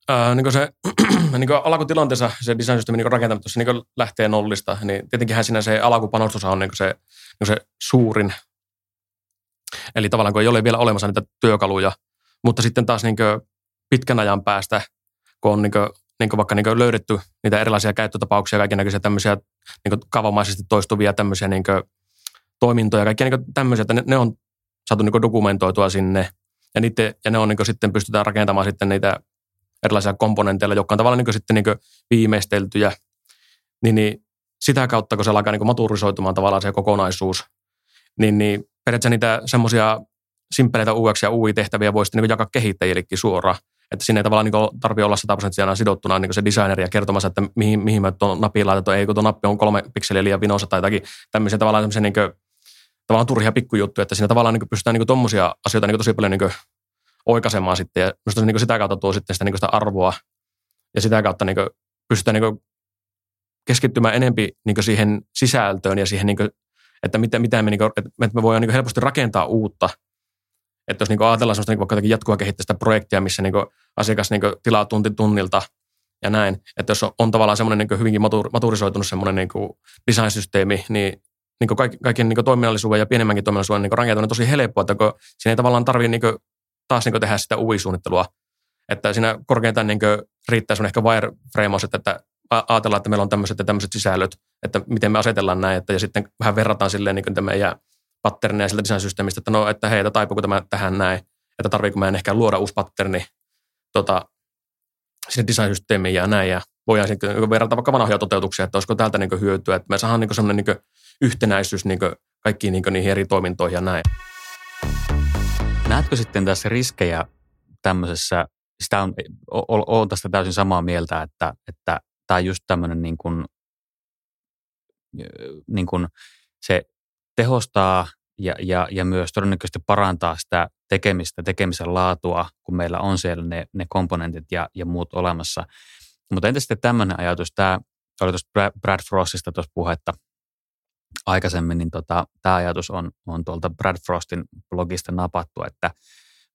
ää, niin se (clears throat) niin alkutilanteessa se design-systeemin niin rakentaminen niin lähtee nollista, niin tietenkinhän siinä se alkupanostus on niin se, niin se suurin. Eli tavallaan kun ei ole vielä olemassa niitä työkaluja, mutta sitten taas niin pitkän ajan päästä, kun on niin kuin, niin kuin vaikka niin löydetty niitä erilaisia käyttötapauksia, näköisiä tämmöisiä niin kavamaisesti toistuvia tämmöisiä niin toimintoja, kaikkia niin tämmöisiä, että ne, ne on saatu niin dokumentoitua sinne ja, niitä, ja ne on niin sitten pystytään rakentamaan sitten niitä erilaisilla komponenteilla, jotka on tavallaan niin sitten niin viimeisteltyjä, niin, niin sitä kautta, kun se alkaa niin maturisoitumaan tavallaan se kokonaisuus, niin, niin periaatteessa niitä semmoisia simppeleitä UX- ja UI-tehtäviä voisi niin jakaa kehittäjillekin suoraan. Että sinne ei tavallaan niin tarvitse olla 100 prosenttia sidottuna niin se designeri ja kertomassa, että mihin, mihin mä tuon nappiin laitan, ei kun tuo nappi on kolme pikseliä liian vinossa tai jotakin tämmöisiä tavallaan niin tavallaan turhia pikkujuttuja, että siinä tavallaan niin pystytään niin tuommoisia asioita niin tosi paljon niin oikaisemaan sitten. Ja minusta niin sitä kautta tuo sitten sitä, niin sitä arvoa. Ja sitä kautta niin pystytään niin keskittymään enempi niin siihen sisältöön ja siihen, niin kuin, että mitä, mitä me, niin kuin, että me voidaan niin helposti rakentaa uutta. Että jos niin ajatellaan sellaista niin vaikka jatkuvaa kehittäistä projektia, missä niin asiakas niin tilaa tunti tunnilta ja näin, että jos on, on tavallaan semmoinen niin hyvinkin maturisoitunut semmoinen niin design-systeemi, niin niin kaiken, kaiken niin toiminnallisuuden ja pienemmänkin toiminnallisuuden niin rakentaminen tosi helppoa, että kun siinä ei tavallaan tarvitse niin taas niin tehdä sitä UI-suunnittelua. Että siinä korkeintaan niin riittää sun ehkä wireframeaus, että, että ajatellaan, että meillä on tämmöiset ja tämmöiset sisällöt, että miten me asetellaan näin, että ja sitten vähän verrataan silleen niin kuin meidän patternia sillä design-systeemistä, että no, että hei, että taipuuko tämä tähän näin, että tarviiko meidän ehkä luoda uusi patterni tota, sinne design-systeemiin ja näin, ja voidaan sitten niin verrata vaikka vanhoja toteutuksia, että olisiko täältä niin hyötyä, että me saadaan niin semmoinen niin yhtenäisyys niin kaikkiin niin niihin eri toimintoihin ja näin. Näetkö sitten tässä riskejä tämmöisessä, sitä on, olen tästä täysin samaa mieltä, että, että tämä on just tämmöinen niin kuin, niin kuin se tehostaa ja, ja, ja myös todennäköisesti parantaa sitä tekemistä, tekemisen laatua, kun meillä on siellä ne, ne komponentit ja, ja muut olemassa. Mutta entä sitten tämmöinen ajatus, tämä oli tuosta Brad Frostista tuossa puhetta aikaisemmin, niin tota, tämä ajatus on, on tuolta Brad Frostin blogista napattu, että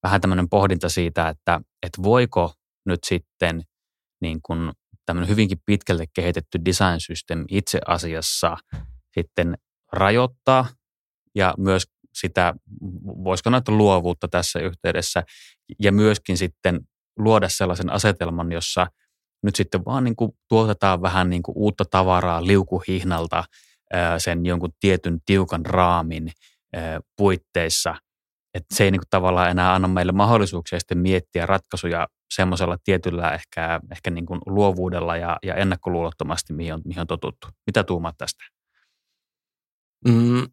vähän tämmöinen pohdinta siitä, että, että voiko nyt sitten niin kuin tämmöinen hyvinkin pitkälle kehitetty design system itse asiassa sitten rajoittaa ja myös sitä, voisiko näitä luovuutta tässä yhteydessä ja myöskin sitten luoda sellaisen asetelman, jossa nyt sitten vaan niin kuin tuotetaan vähän niin kuin uutta tavaraa liukuhihnalta sen jonkun tietyn tiukan raamin puitteissa. Että se ei niin kuin tavallaan enää anna meille mahdollisuuksia sitten miettiä ratkaisuja semmoisella tietyllä ehkä, ehkä niin kuin luovuudella ja, ja ennakkoluulottomasti, mihin on, mihin on totuttu. Mitä tuumaat tästä? Mm,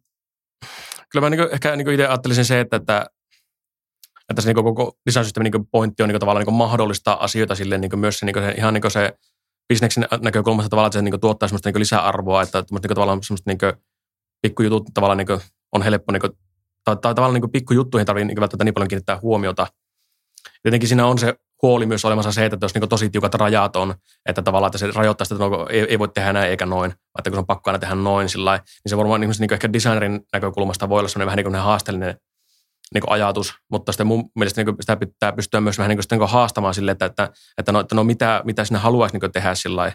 kyllä mä niin kuin, ehkä niin kuin itse ajattelisin se, että, että, että se niin koko design niin pointti on niin tavallaan niin mahdollistaa asioita silleen niin myös se, niin se, ihan niin se bisneksen näkökulmasta tavallaan, että se niin tuottaa semmoista niin lisäarvoa, että niin tavallaan semmoista niin pikkujutut tavallaan niin on helppo, niin kuin, tai, tai tavallaan niin pikkujuttuihin ei tarvitse niin välttämättä niin paljon kiinnittää huomiota. Tietenkin siinä on se huoli myös olemassa se, että jos niin tosi tiukat rajat on, että tavallaan että se rajoittaa sitä, että no, ei, ei voi tehdä näin eikä noin, että kun on pakko aina tehdä noin sillä niin se varmaan niin, ehkä designerin näkökulmasta voi olla sellainen vähän niin kuin haasteellinen niin ajatus, mutta sitten mun mielestä niin sitä pitää pystyä myös vähän niin niin haastamaan sille, että, että, että, no, että no mitä, mitä sinä haluaisi niin tehdä sillä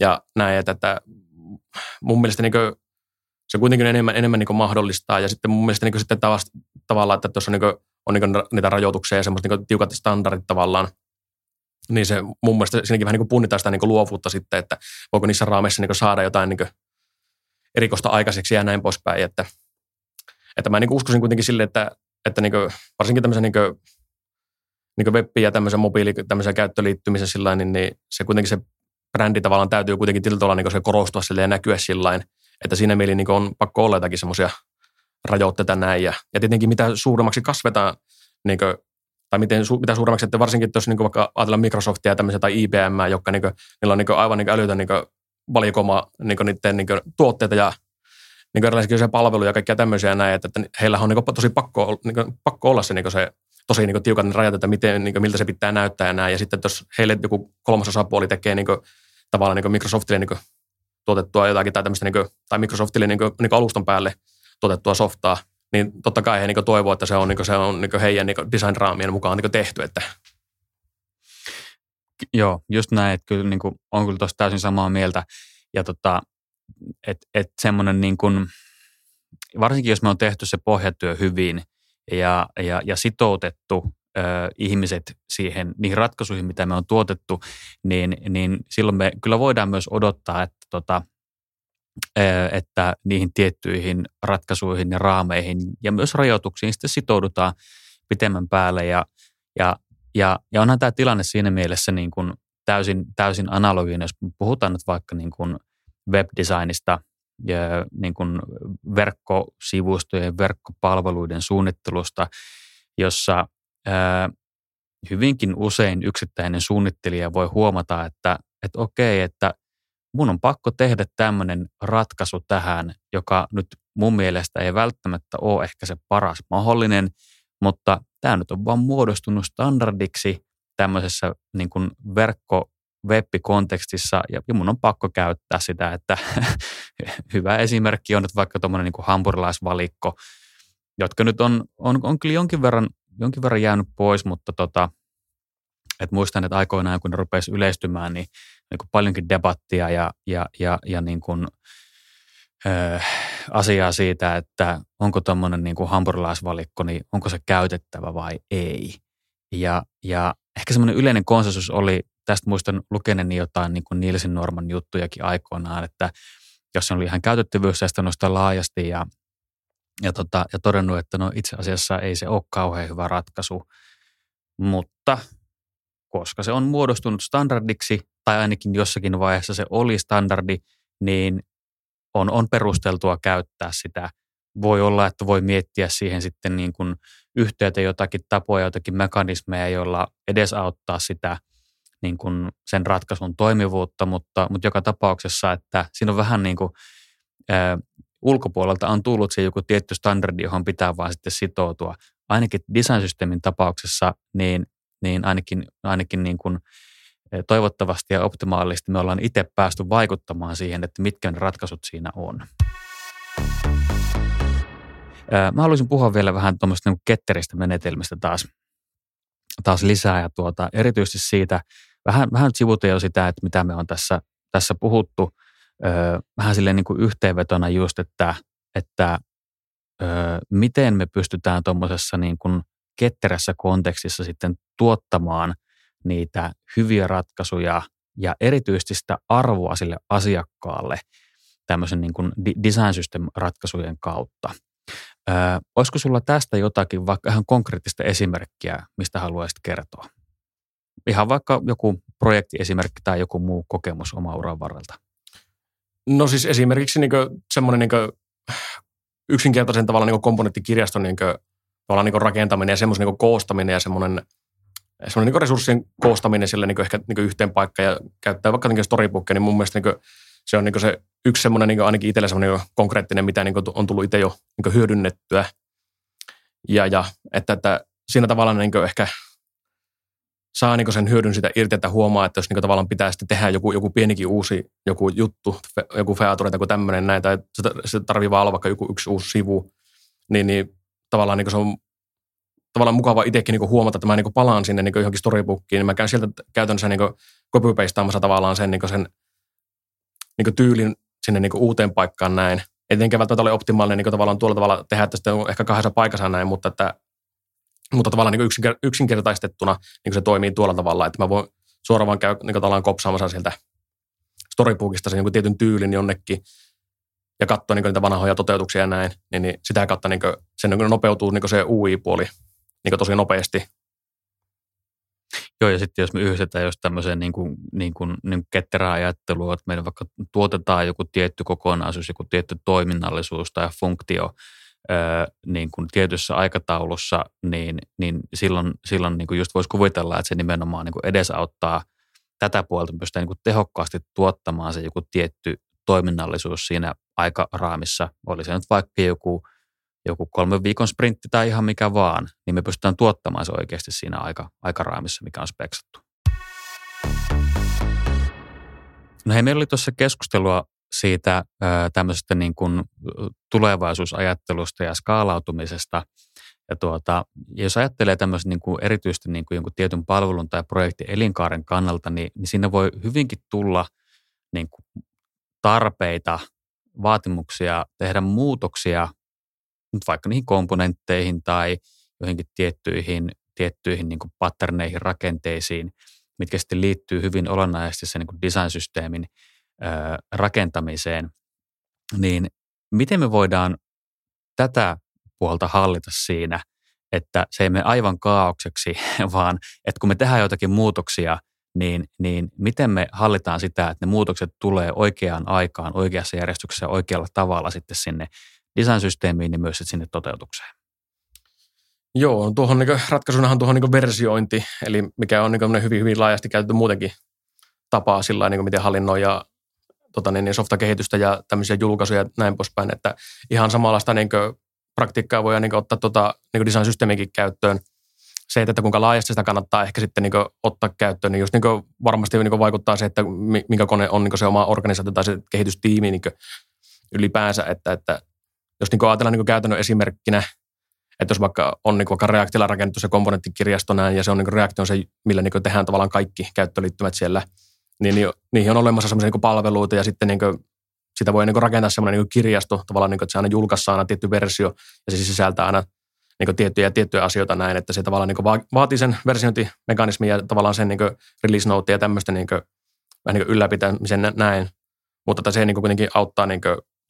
ja näin, että, että mun mielestä niin se kuitenkin enemmän, enemmän niin mahdollistaa ja sitten mun mielestä niin sitten tavallaan, että tuossa niin on niin niitä rajoituksia ja semmoista niin tiukat standardit tavallaan, niin se mun mielestä siinäkin vähän niin punnitaan sitä niin luovuutta sitten, että voiko niissä raameissa niin saada jotain niin erikoista aikaiseksi ja näin poispäin, että, että mä niin uskoisin kuitenkin sille, että että niin kuin, varsinkin tämmöisen niin kuin, niin kuin web- ja tämmöisen mobiili, tämmöisen käyttöliittymisen sillä niin, niin se kuitenkin se brändi tavallaan täytyy kuitenkin tiltä olla niin se korostua sille ja näkyä sillä että siinä mieli niin on pakko olla jotakin semmoisia rajoitteita näin. Ja, ja tietenkin mitä suuremmaksi kasvetaan, niin kuin, tai miten, mitä suuremmaksi, että varsinkin jos niin vaikka ajatellaan Microsoftia tämmöisiä tai IBM, jotka niin kuin, niillä on niin aivan niin älytön niin valikoima niin niiden niin tuotteita ja niin erilaisia palveluja ja kaikkia tämmöisiä näin, että, että heillä on niin tosi pakko, niin kuin, pakko olla se, niin se tosi niin tiukat ne rajat, että miten, niin kuin, miltä se pitää näyttää ja näin. Ja sitten jos heille joku kolmas osapuoli tekee niin kuin, tavallaan niin Microsoftille niin kuin, tuotettua jotakin tai tämmöistä, niin kuin, tai Microsoftille niin kuin, niin kuin alustan päälle tuotettua softaa, niin totta kai he niin toivoo, että se on, niin se on niin heidän niin design-raamien mukaan niin tehty. Että. Joo, just näin, että kyllä niin kuin, on kyllä tuossa täysin samaa mieltä. Ja tota, että et semmoinen niin kuin, varsinkin jos me on tehty se pohjatyö hyvin ja, ja, ja sitoutettu ö, ihmiset siihen, niihin ratkaisuihin, mitä me on tuotettu, niin, niin silloin me kyllä voidaan myös odottaa, että, tota, ö, että niihin tiettyihin ratkaisuihin ja raameihin ja myös rajoituksiin sitten sitoudutaan pitemmän päälle ja, ja ja, ja onhan tämä tilanne siinä mielessä niin kuin täysin, täysin analoginen, jos puhutaan nyt vaikka niin kuin webdesignista ja niin kuin verkkosivustojen, verkkopalveluiden suunnittelusta, jossa ää, hyvinkin usein yksittäinen suunnittelija voi huomata, että, että okei, että mun on pakko tehdä tämmöinen ratkaisu tähän, joka nyt mun mielestä ei välttämättä ole ehkä se paras mahdollinen, mutta tämä nyt on vaan muodostunut standardiksi tämmöisessä niin kuin verkko web-kontekstissa ja, mun on pakko käyttää sitä, että (laughs) hyvä esimerkki on nyt vaikka tuommoinen niin hampurilaisvalikko, jotka nyt on, on, on kyllä jonkin verran, jonkin verran jäänyt pois, mutta tota, et muistan, että aikoinaan kun ne rupesi yleistymään, niin, niin kuin paljonkin debattia ja, ja, ja, ja niin kuin, ö, asiaa siitä, että onko tuommoinen niin hampurilaisvalikko, niin onko se käytettävä vai ei. Ja, ja ehkä semmoinen yleinen konsensus oli, tästä muistan lukeneeni jotain niin kuin Nielsen Norman juttujakin aikoinaan, että jos se oli ihan käytettävyys ja laajasti ja, ja, tota, ja todennut, että no itse asiassa ei se ole kauhean hyvä ratkaisu, mutta koska se on muodostunut standardiksi, tai ainakin jossakin vaiheessa se oli standardi, niin on, on perusteltua käyttää sitä. Voi olla, että voi miettiä siihen sitten niin kuin yhteyteen jotakin tapoja, jotakin mekanismeja, joilla edesauttaa sitä niin kuin sen ratkaisun toimivuutta, mutta, mutta joka tapauksessa, että siinä on vähän niin kuin, ää, ulkopuolelta on tullut se joku tietty standardi, johon pitää vaan sitten sitoutua. Ainakin design-systeemin tapauksessa, niin, niin ainakin, ainakin niin kuin, toivottavasti ja optimaalisesti me ollaan itse päästy vaikuttamaan siihen, että mitkä ne ratkaisut siinä on. Mä haluaisin puhua vielä vähän tuommoista niin ketteristä menetelmistä taas, taas lisää ja tuota, erityisesti siitä, vähän, vähän sivuta jo sitä, että mitä me on tässä, tässä puhuttu, vähän silleen niin kuin yhteenvetona just, että, että miten me pystytään tuommoisessa niin kuin ketterässä kontekstissa sitten tuottamaan niitä hyviä ratkaisuja ja erityisesti sitä arvoa sille asiakkaalle tämmöisen niin kuin design system ratkaisujen kautta. Ö, olisiko sulla tästä jotakin vaikka ihan konkreettista esimerkkiä, mistä haluaisit kertoa? Ihan vaikka joku projektiesimerkki tai joku muu kokemus oma uran varrelta. No siis esimerkiksi niin semmoinen niin yksinkertaisen tavalla niin komponenttikirjaston niin kuin, niin rakentaminen ja semmoisen niin koostaminen ja semmoinen, semmoinen niin resurssien koostaminen sille niin ehkä niin yhteen paikkaan ja käyttää vaikka niin storybookia, niin mun mielestä niin se on niin se yksi semmoinen niin ainakin itsellä semmoinen niin konkreettinen, mitä niin on tullut itse jo niin hyödynnettyä. Ja, ja että, että siinä tavalla niin ehkä saa niin sen hyödyn sitä irti, että huomaa, että jos niin tavallaan pitää sitten tehdä joku, joku pienikin uusi joku juttu, joku feature tai joku tämmöinen näin, tai se tarvii vaan olla vaikka joku yksi uusi sivu, niin, niin tavallaan niin se on tavallaan mukava itsekin niin huomata, että mä niin palaan sinne niin johonkin storybookiin, niin mä käyn sieltä käytännössä niin copy-pastaamassa tavallaan sen, niin sen niin tyylin sinne niin uuteen paikkaan näin. Ei tietenkään välttämättä ole optimaalinen niin tavallaan tuolla tavalla tehdä, että sitten ehkä kahdessa paikassa näin, mutta että mutta tavallaan niin yksinker- yksinkertaistettuna niin se toimii tuolla tavalla, että mä voin suoraan vaan käy niin tavallaan kopsaamassa sieltä storybookista sen niin tietyn tyylin jonnekin ja katsoa niin niitä vanhoja toteutuksia ja näin, niin, niin sitä kautta niin se niin nopeutuu niin se UI-puoli niin tosi nopeasti. Joo, ja sitten jos me yhdistetään jos tämmöiseen niin kuin, niin kuin, niin kuin ketterää ajattelua, että meidän vaikka tuotetaan joku tietty kokonaisuus, joku tietty toiminnallisuus tai funktio, niin kuin tietyssä aikataulussa, niin, niin silloin, silloin niin kuin just voisi kuvitella, että se nimenomaan niin kuin edesauttaa tätä puolta, pystytään niin kuin tehokkaasti tuottamaan se joku tietty toiminnallisuus siinä aikaraamissa. Oli se nyt vaikka joku, joku kolmen viikon sprintti tai ihan mikä vaan, niin me pystytään tuottamaan se oikeasti siinä aika, aikaraamissa, mikä on speksattu. No hei, meillä oli tuossa keskustelua siitä tämmöisestä niin kuin tulevaisuusajattelusta ja skaalautumisesta. Ja tuota, jos ajattelee tämmöistä niin kuin erityisesti niin kuin jonkun tietyn palvelun tai projektin elinkaaren kannalta, niin, niin siinä voi hyvinkin tulla niin kuin tarpeita, vaatimuksia tehdä muutoksia nyt vaikka niihin komponentteihin tai joihinkin tiettyihin, tiettyihin niin kuin patterneihin, rakenteisiin, mitkä sitten liittyy hyvin olennaisesti sen niin kuin design-systeemin rakentamiseen, niin miten me voidaan tätä puolta hallita siinä, että se ei mene aivan kaaukseksi, (laughs) vaan että kun me tehdään jotakin muutoksia, niin, niin miten me hallitaan sitä, että ne muutokset tulee oikeaan aikaan, oikeassa järjestyksessä oikealla tavalla sitten sinne design-systeemiin niin myös sinne toteutukseen. Joo, tuohon niin ratkaisunahan tuohon niin versiointi, eli mikä on niin hyvin, hyvin laajasti käytetty muutenkin tapaa sillä niin miten hallinnoi ja tota, niin, niin softakehitystä ja tämmöisiä julkaisuja ja näin poispäin, että ihan samanlaista niin praktiikkaa voi niin ottaa tota, niin design-systeemikin käyttöön. Se, että kuinka laajasti sitä kannattaa ehkä sitten niin ottaa käyttöön, niin just niin varmasti niin vaikuttaa se, että minkä kone on niin se oma organisaatio tai se kehitystiimi niin ylipäänsä, että, että jos niin ajatellaan niin käytännön esimerkkinä, että jos vaikka on niin vaikka Reactilla rakennettu se komponenttikirjasto näin, ja se on niin React on se, millä niin tehdään tavallaan kaikki käyttöliittymät siellä, niin, niin niihin on olemassa sellaisia niin palveluita, ja sitten niin sitä voi niin rakentaa semmoinen niin kirjasto, tavallaan, niin kuin, että se aina julkaistaan aina tietty versio, ja se sisältää aina niin tiettyjä ja tiettyjä asioita näin, että se tavallaan niin vaatii sen versiointimekanismin ja tavallaan sen niin release note ja tämmöistä niin kuin, vähän niin ylläpitämisen näin. Mutta se niin kuitenkin auttaa niin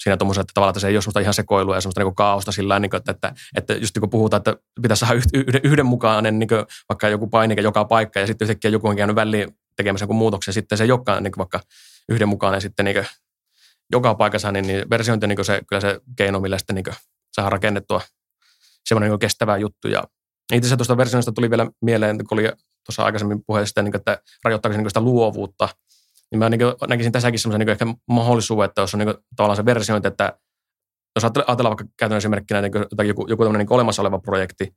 siinä tuommoisessa, että tavallaan että se ei ole semmoista ihan sekoilua ja semmoista niin kaaosta sillä niin että, että, että just niin kun puhutaan, että pitäisi saada yhden, yhdenmukainen niin vaikka joku painike joka paikka ja sitten yhtäkkiä joku on käynyt väliin tekemässä jonkun muutoksen, sitten se olekaan niin vaikka yhdenmukainen sitten niin joka paikassa, niin, niin versiointi on niin se, kyllä se keino, millä sitten niin saadaan rakennettua semmoinen niin kestävä juttu. Ja itse asiassa tuosta versioinnista tuli vielä mieleen, kun oli tuossa aikaisemmin puheessa, niin että rajoittaako se niin sitä luovuutta – niin mä niin näkisin tässäkin semmoisen niin ehkä mahdollisuuden, että jos on niin tavallaan se versiointi, että jos ajatellaan vaikka käytännön esimerkkinä niin joku, joku tämmöinen niin olemassa oleva projekti,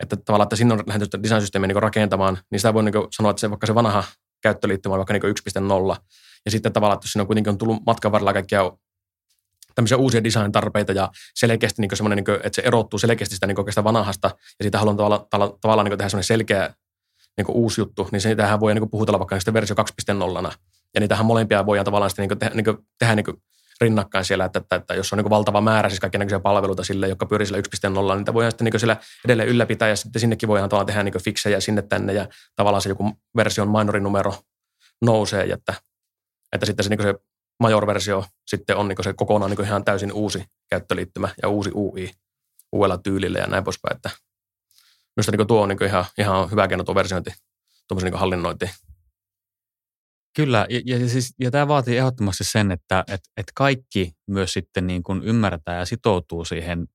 että tavallaan, että sinne on lähdetty design-systeemiä niin rakentamaan, niin sitä voi niin sanoa, että se, vaikka se vanha käyttöliittymä vaikka niin 1.0, ja sitten tavallaan, että jos siinä on kuitenkin on tullut matkan varrella kaikkia tämmöisiä uusia design-tarpeita ja selkeästi niin semmoinen, niin että se erottuu selkeästi sitä niin oikeastaan vanhasta, ja siitä haluan tavallaan, tavallaan, tavallaan niin tehdä semmoinen selkeä niin uusi juttu, niin siitähän voi niin puhutella vaikka versio 2.0, ja niitähän molempia voidaan tavallaan sitten niin tehdä, niin tehdä niin rinnakkain siellä, että, että, että jos on niin valtava määrä siis kaikenlaisia palveluita sille, jotka pyörii sillä 1.0, niin voidaan sitten niin siellä edelleen ylläpitää ja sitten sinnekin voidaan tavallaan tehdä niin fiksejä sinne tänne ja tavallaan se joku version minorinumero nousee, että, että sitten se, niin se major-versio sitten on niin se kokonaan niin ihan täysin uusi käyttöliittymä ja uusi UI uudella tyylillä ja näin poispäin, että minusta niin tuo on niin ihan, ihan hyvä keino tuo versiointi tuommoisen niin hallinnointiin. Kyllä, ja, ja, siis, ja tämä vaatii ehdottomasti sen, että et, et kaikki myös sitten niin kuin ymmärtää ja sitoutuu siihen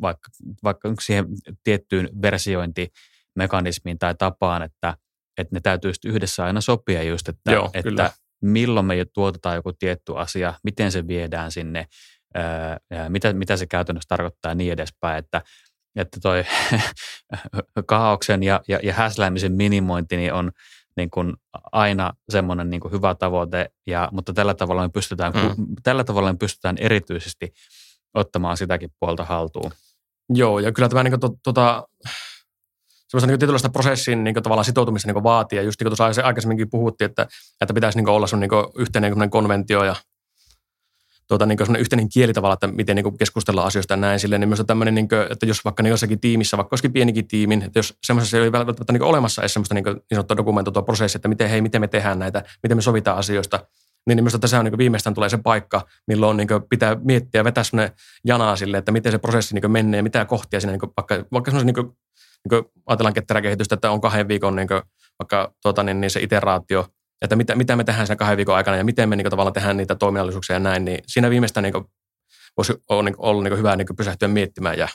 vaikka, vaikka siihen tiettyyn versiointimekanismiin tai tapaan, että, että ne täytyy yhdessä aina sopia just, että, Joo, että milloin me tuotetaan joku tietty asia, miten se viedään sinne, ää, mitä, mitä se käytännössä tarkoittaa ja niin edespäin, että, että toi (laughs) kaauksen ja, ja, ja häsläämisen minimointi niin on, niin kuin aina semmoinen niin kuin hyvä tavoite, ja, mutta tällä tavalla, me pystytään, mm. tällä tavalla me pystytään erityisesti ottamaan sitäkin puolta haltuun. Joo, ja kyllä tämä niin kuin, to, tota, semmoista niin tietynlaista prosessin niin kuin, tavallaan sitoutumista niin kuin vaatii. Ja just niin kuin tuossa aikaisemminkin puhuttiin, että, että pitäisi niin kuin, olla semmoinen niin yhteinen konventio ja tuota, niin yhteinen kieli tavalla, että miten niin keskustellaan asioista ja näin silleen, niin myös tämmöinen, niin kuin, että jos vaikka niin jossakin tiimissä, vaikka olisikin pienikin tiimin, että jos semmoisessa ei ole välttämättä niin olemassa edes semmoista niin, niin sanottua dokumentoitua prosessia, että miten, hei, miten me tehdään näitä, miten me sovitaan asioista, niin, niin minusta tässä on niin viimeistään tulee se paikka, milloin niin pitää miettiä ja vetää semmoinen janaa sille, että miten se prosessi niin menee, mitä kohtia siinä, niin vaikka, vaikka semmoisen niin niin ajatellaan ketteräkehitystä, että on kahden viikon niin kuin, vaikka tuota, niin, niin se iteraatio, että mitä, mitä me tehdään sen kahden viikon aikana ja miten me niin kuin, tavallaan tehdään niitä toiminnallisuuksia ja näin, niin siinä viimeistään niin voisi olla, niin kuin, olla niin kuin hyvä niin kuin pysähtyä miettimään ja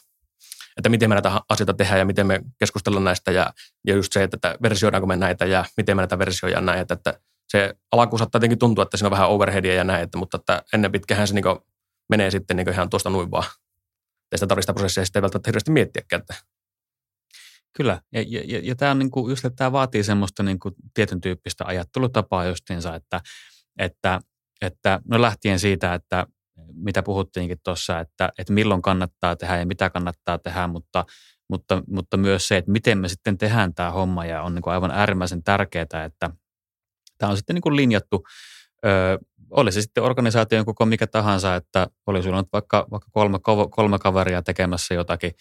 että miten me näitä asioita tehdään ja miten me keskustellaan näistä ja, ja just se, että, että versioidaanko me näitä ja miten me näitä versioja näin, että, että se alkuun saattaa jotenkin tuntua, että siinä on vähän overheadia ja näin, että, mutta että ennen pitkähän se niin kuin, menee sitten niin kuin ihan tuosta noin vaan. Sitä tarvitsee prosessia sitten ei välttämättä hirveästi miettiäkään, että Kyllä, ja, ja, ja, ja tämä on niin kuin, just, että tämä vaatii semmoista niin kuin tietyn tyyppistä ajattelutapaa justiinsa, että, että, että no lähtien siitä, että mitä puhuttiinkin tuossa, että, että milloin kannattaa tehdä ja mitä kannattaa tehdä, mutta, mutta, mutta myös se, että miten me sitten tehdään tämä homma ja on niin kuin aivan äärimmäisen tärkeää, että tämä on sitten niin kuin linjattu, ö, oli se sitten organisaation koko mikä tahansa, että oli sulla nyt vaikka, vaikka kolme, kolme kaveria tekemässä jotakin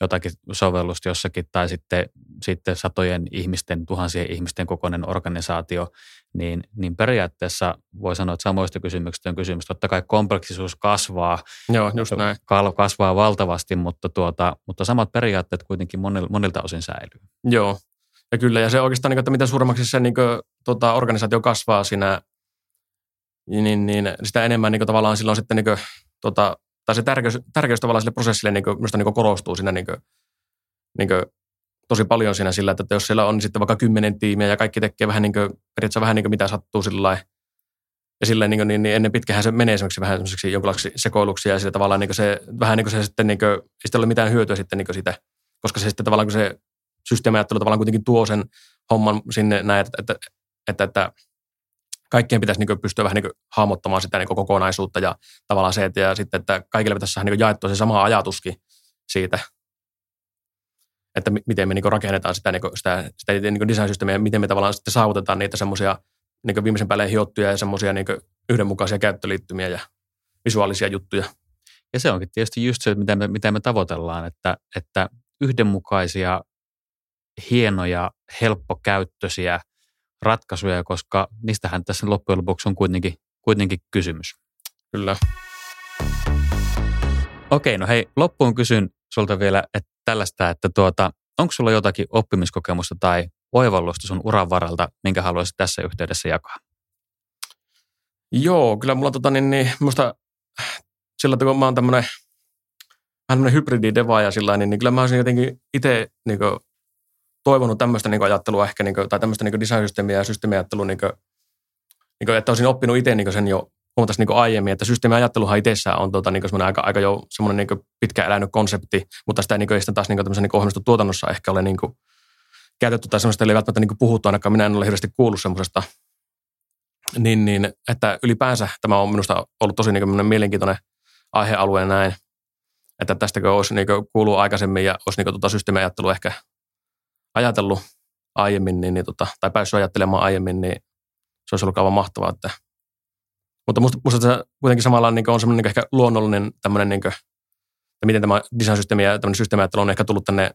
jotakin sovellusta jossakin tai sitten sitten satojen ihmisten, tuhansien ihmisten kokoinen organisaatio, niin, niin periaatteessa voi sanoa, että samoista kysymyksistä on kysymys. Totta kai kompleksisuus kasvaa, Joo, just näin. kasvaa valtavasti, mutta, tuota, mutta samat periaatteet kuitenkin monilta, monilta osin säilyy. Joo, ja kyllä, ja se oikeastaan, niin että mitä suuremmaksi se niin kuin, tota, organisaatio kasvaa siinä, niin, niin sitä enemmän niin kuin, tavallaan silloin sitten, niin kuin, tota, tai se tärkeys, tärkeys tavallaan sille prosessille niin kuin, minusta niin kuin korostuu siinä niin kuin, niin kuin, tosi paljon siinä sillä, että jos siellä on sitten vaikka kymmenen tiimiä ja kaikki tekee vähän niin kuin, periaatteessa vähän niin kuin mitä sattuu sillä ja silleen niin, niin, niin ennen pitkähän se menee esimerkiksi vähän semmoiseksi jonkinlaiseksi sekoiluksi ja sillä tavallaan niin se, vähän niin kuin se sitten, niin kuin, ei sitten ole mitään hyötyä sitten niin siitä, koska se sitten tavallaan kun se systeemiajattelu tavallaan kuitenkin tuo sen homman sinne näin, että, että, että, että kaikkien pitäisi niin pystyä vähän niin hahmottamaan sitä niin kokonaisuutta ja tavallaan se, että, ja sitten, että kaikille pitäisi niin jaettua se sama ajatuskin siitä, että miten me niin rakennetaan sitä, niin sitä, sitä niin design-systeemiä ja miten me tavallaan sitten saavutetaan niitä semmoisia niin viimeisen päälle hiottuja ja semmoisia niin yhdenmukaisia käyttöliittymiä ja visuaalisia juttuja. Ja se onkin tietysti just se, mitä me, mitä me tavoitellaan, että, että yhdenmukaisia, hienoja, helppokäyttöisiä ratkaisuja, koska niistähän tässä loppujen lopuksi on kuitenkin, kuitenkin kysymys. Kyllä. Okei, no hei, loppuun kysyn sulta vielä että tällaista, että tuota, onko sulla jotakin oppimiskokemusta tai oivallusta sun uran varalta, minkä haluaisit tässä yhteydessä jakaa? Joo, kyllä mulla tota, niin, niin, musta sillä että kun mä oon tämmönen vähän tämmöinen hybridideva ja sillä niin, niin kyllä mä olisin jotenkin itse niin kuin, toivonut tämmöistä niin kuin, ajattelua ehkä, niin kuin, tai tämmöistä niin design-systeemiä ja systeemiajattelua, niin kuin, niin kuin, että olisin oppinut itse niin sen jo huomattavasti niin aiemmin, että systeemiajatteluhan itsessään on tuota, niin aika, aika jo semmoinen niin pitkä elänyt konsepti, mutta sitä, niin kuin, ei sitä taas niin tämmöisen niin ohjelmistotuotannossa ehkä ole niin kuin, käytetty tai semmoista ei välttämättä niin puhuttu, ainakaan minä en ole hirveästi kuullut semmoisesta. Niin, niin, että ylipäänsä tämä on minusta ollut tosi niin mielenkiintoinen aihealue näin, että tästäkö olisi niin kuuluu aikaisemmin ja olisi niin tuota systeemiajattelu ehkä ajatellut aiemmin, niin, niin tota, tai päässyt ajattelemaan aiemmin, niin se olisi ollut aivan mahtavaa. Että. Mutta musta, musta se kuitenkin samalla niin on semmoinen niin ehkä luonnollinen tämmöinen, niin kuin, että miten tämä design-systeemi ja tämmöinen systeemiajattelu on ehkä tullut tänne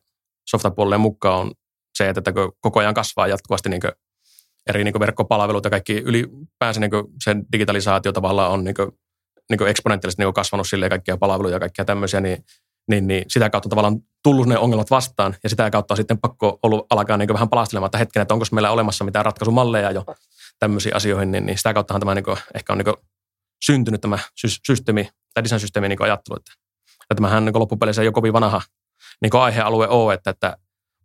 softapuolelle mukaan, on se, että koko ajan kasvaa jatkuvasti niin eri niin verkkopalvelut ja kaikki ylipäänsä niin se digitalisaatio tavallaan on niin kuin, niin eksponentiaalisesti niin kasvanut sille kaikkia palveluja ja kaikkia tämmöisiä, niin, niin, niin, sitä kautta tavallaan tullut ne ongelmat vastaan ja sitä kautta on sitten pakko ollut alkaa niin vähän palastelemaan, että hetken, että onko meillä olemassa mitään ratkaisumalleja jo tämmöisiin asioihin, niin, niin sitä kauttahan tämä niin kuin, ehkä on niin syntynyt tämä systeemi tai design-systeemi niin ajattelu, että, että tämähän niin loppupeleissä ei ole kovin vanha niin aihealue ole, että, että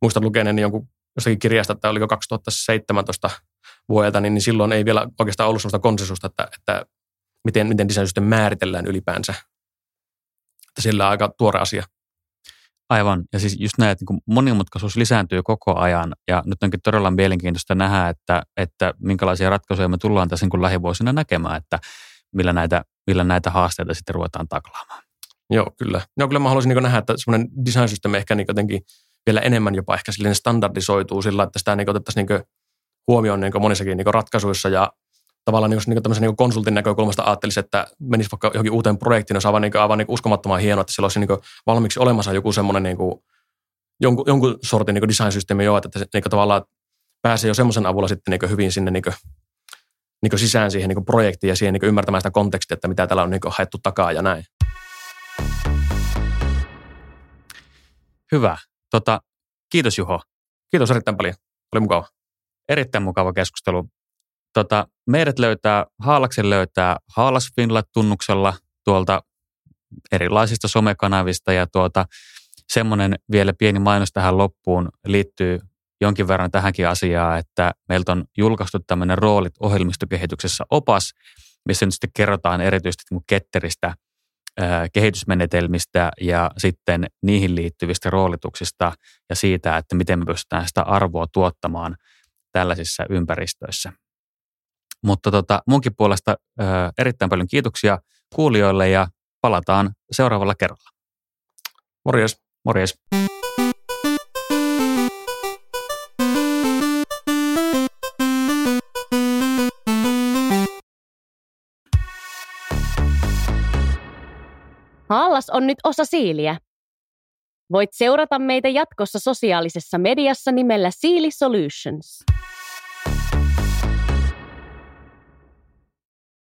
muistan lukeneeni jonkun jostakin kirjasta, että oliko 2017 vuodelta, niin, niin silloin ei vielä oikeastaan ollut sellaista konsensusta, että, että miten, miten design määritellään ylipäänsä. Että sillä on aika tuore asia. Aivan. Ja siis just näin, että niin monimutkaisuus lisääntyy koko ajan. Ja nyt onkin todella mielenkiintoista nähdä, että, että minkälaisia ratkaisuja me tullaan tässä niin lähivuosina näkemään, että millä näitä, millä näitä haasteita sitten ruvetaan taklaamaan. Joo, kyllä. No kyllä mä haluaisin niin nähdä, että semmoinen design system ehkä niin jotenkin vielä enemmän jopa ehkä silleen standardisoituu sillä, että sitä niin otettaisiin niin huomioon niin monissakin niin ratkaisuissa ja tavallaan jos niin tämmöisen niin konsultin näkökulmasta ajattelisi, että menisi vaikka johonkin uuteen projektiin, olisi aivan, niin kuin, aivan niin uskomattoman hienoa, että sillä olisi niin valmiiksi olemassa joku semmoinen niin kuin, jonkun, jonkun sortin niin design-systeemi jo, että se niin tavallaan pääsee jo semmoisen avulla sitten niin hyvin sinne niin kuin, niin sisään siihen niin projektiin ja siihen niin ymmärtämään sitä kontekstia, että mitä täällä on niin haettu takaa ja näin. Hyvä. Tota, kiitos Juho. Kiitos erittäin paljon. Oli mukava. Erittäin mukava keskustelu. Tota, meidät löytää, Haalaksen löytää Haalas Finland-tunnuksella tuolta erilaisista somekanavista ja tuota, semmoinen vielä pieni mainos tähän loppuun liittyy jonkin verran tähänkin asiaan, että meiltä on julkaistu tämmöinen roolit ohjelmistokehityksessä opas, missä nyt sitten kerrotaan erityisesti ketteristä – kehitysmenetelmistä ja sitten niihin liittyvistä roolituksista ja siitä, että miten me pystytään sitä arvoa tuottamaan tällaisissa ympäristöissä. Mutta tota, munkin puolesta ö, erittäin paljon kiitoksia kuulijoille ja palataan seuraavalla kerralla. Morjes. Morjes. Hallas on nyt osa siiliä. Voit seurata meitä jatkossa sosiaalisessa mediassa nimellä Siili Solutions.